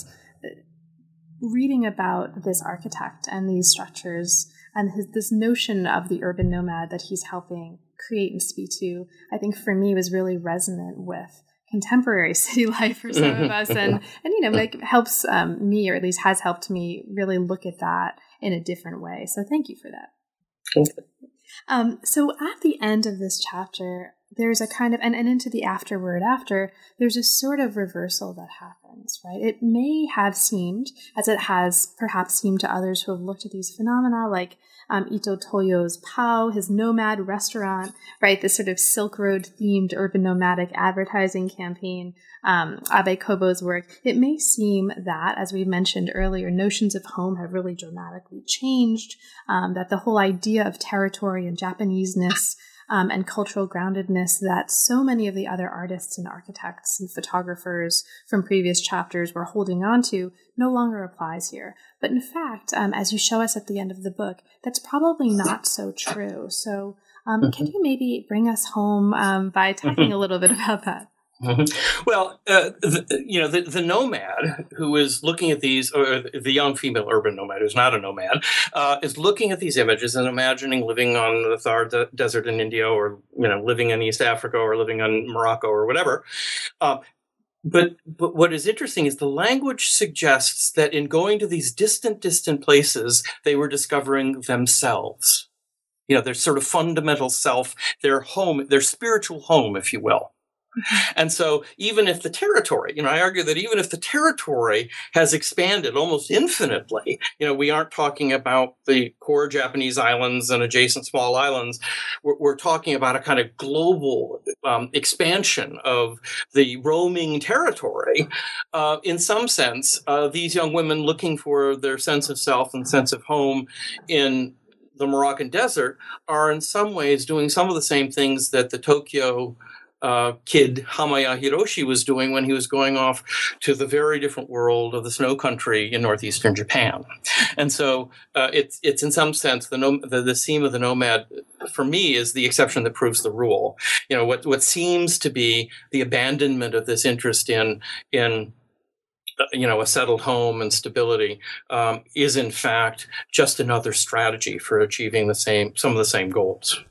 Reading about this architect and these structures and his, this notion of the urban nomad that he's helping create and speak to, I think for me was really resonant with contemporary city life for some of us and and you know like helps um, me or at least has helped me really look at that in a different way so thank you for that um, so at the end of this chapter there's a kind of and, and into the afterword after there's a sort of reversal that happens right it may have seemed as it has perhaps seemed to others who have looked at these phenomena like um, Ito Toyo's Pao, his nomad restaurant, right? This sort of Silk Road themed urban nomadic advertising campaign, um, Abe Kobo's work. It may seem that, as we mentioned earlier, notions of home have really dramatically changed, um, that the whole idea of territory and Japaneseness um, and cultural groundedness that so many of the other artists and architects and photographers from previous chapters were holding on to no longer applies here. But in fact, um, as you show us at the end of the book, that's probably not so true. So, um, mm-hmm. can you maybe bring us home um, by talking mm-hmm. a little bit about that? Mm-hmm. Well, uh, the, you know, the, the, nomad who is looking at these, or the young female urban nomad who's not a nomad, uh, is looking at these images and imagining living on the Thar de- Desert in India, or you know, living in East Africa, or living in Morocco, or whatever. Uh, but but what is interesting is the language suggests that in going to these distant, distant places, they were discovering themselves. You know, their sort of fundamental self, their home, their spiritual home, if you will. And so, even if the territory, you know, I argue that even if the territory has expanded almost infinitely, you know, we aren't talking about the core Japanese islands and adjacent small islands. We're, we're talking about a kind of global um, expansion of the roaming territory. Uh, in some sense, uh, these young women looking for their sense of self and sense of home in the Moroccan desert are in some ways doing some of the same things that the Tokyo uh, kid Hamaya Hiroshi was doing when he was going off to the very different world of the snow country in northeastern Japan. And so uh, it's it's in some sense the, nom- the the theme of the nomad for me is the exception that proves the rule. You know what what seems to be the abandonment of this interest in in uh, you know a settled home and stability um, is in fact just another strategy for achieving the same some of the same goals.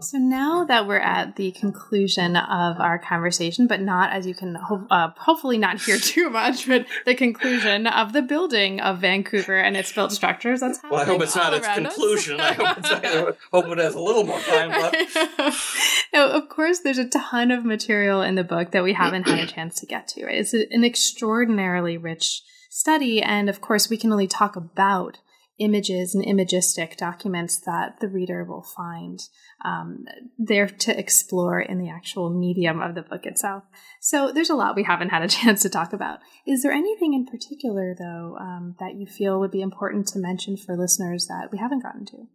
So now that we're at the conclusion of our conversation, but not as you can ho- uh, hopefully not hear too much, but the conclusion of the building of Vancouver and its built structures. That's well, I hope it's not its conclusion. I hope, I hope it has a little more time left. now, of course, there's a ton of material in the book that we haven't had a chance to get to. Right? It's an extraordinarily rich study, and of course, we can only talk about images and imagistic documents that the reader will find um, there to explore in the actual medium of the book itself. So there's a lot we haven't had a chance to talk about. Is there anything in particular, though, um, that you feel would be important to mention for listeners that we haven't gotten to?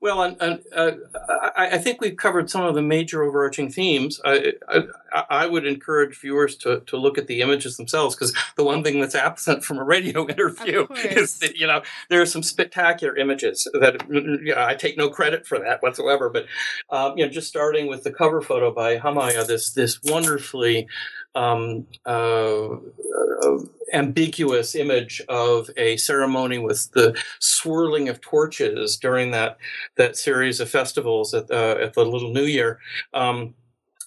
Well, and, and uh, I, I, think we've covered some of the major overarching themes. I, I, I, would encourage viewers to, to look at the images themselves because the one thing that's absent from a radio interview is that you know there are some spectacular images that you know, I take no credit for that whatsoever. But um, you know, just starting with the cover photo by Hamaya, this this wonderfully um, uh, uh, ambiguous image of a ceremony with the swirling of torches during that that series of festivals at, uh, at the Little New Year. Um,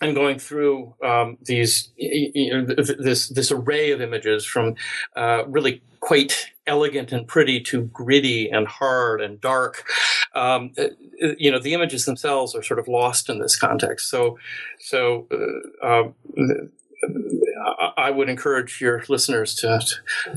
and going through um, these you know, this this array of images from uh, really quite elegant and pretty to gritty and hard and dark. Um, uh, you know, the images themselves are sort of lost in this context. So, so uh, uh, I would encourage your listeners to,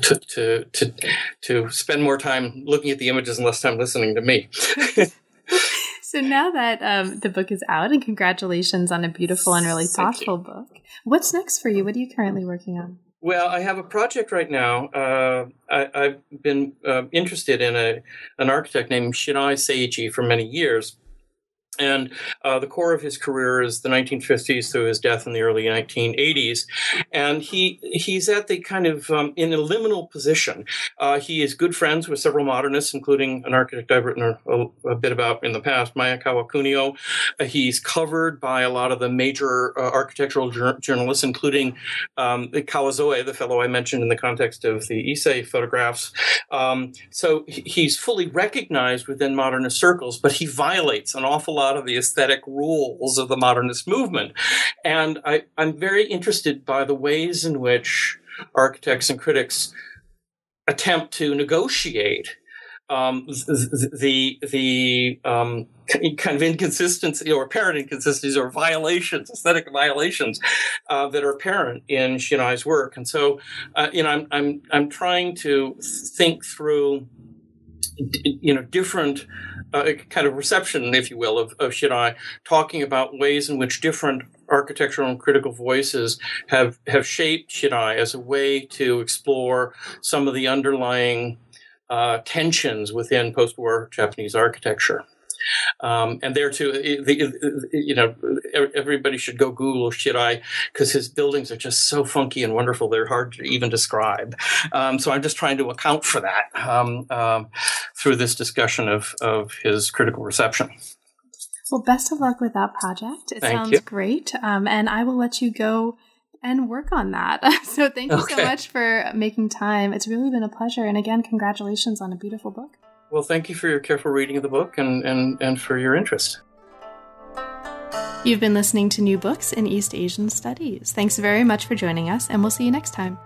to to to to spend more time looking at the images and less time listening to me. so now that um, the book is out, and congratulations on a beautiful and really thoughtful book. What's next for you? What are you currently working on? Well, I have a project right now. Uh, I, have been uh, interested in a an architect named Shirai Seiichi for many years and uh, the core of his career is the 1950s through his death in the early 1980s. And he he's at the kind of um, in a liminal position. Uh, he is good friends with several modernists, including an architect I've written a, a bit about in the past, Maekawa Kunio. Uh, he's covered by a lot of the major uh, architectural jur- journalists, including um, Kawazoe, the fellow I mentioned in the context of the Ise photographs. Um, so he's fully recognized within modernist circles, but he violates an awful lot lot of the aesthetic rules of the modernist movement. And I, I'm very interested by the ways in which architects and critics attempt to negotiate um, the the um, kind of inconsistency or apparent inconsistencies or violations, aesthetic violations uh, that are apparent in Shirai's work. And so, uh, you know, I'm I'm I'm trying to think through, you know, different uh, kind of reception, if you will, of, of Shirai, talking about ways in which different architectural and critical voices have, have shaped Shirai as a way to explore some of the underlying uh, tensions within post-war Japanese architecture. Um, and there too, the, you know, everybody should go Google Shirai because his buildings are just so funky and wonderful. They're hard to even describe. Um, so I'm just trying to account for that um, um through this discussion of, of his critical reception. Well, best of luck with that project. It thank sounds you. great. Um, and I will let you go and work on that. so thank you okay. so much for making time. It's really been a pleasure. And again, congratulations on a beautiful book. Well, thank you for your careful reading of the book and, and, and for your interest. You've been listening to New Books in East Asian Studies. Thanks very much for joining us, and we'll see you next time.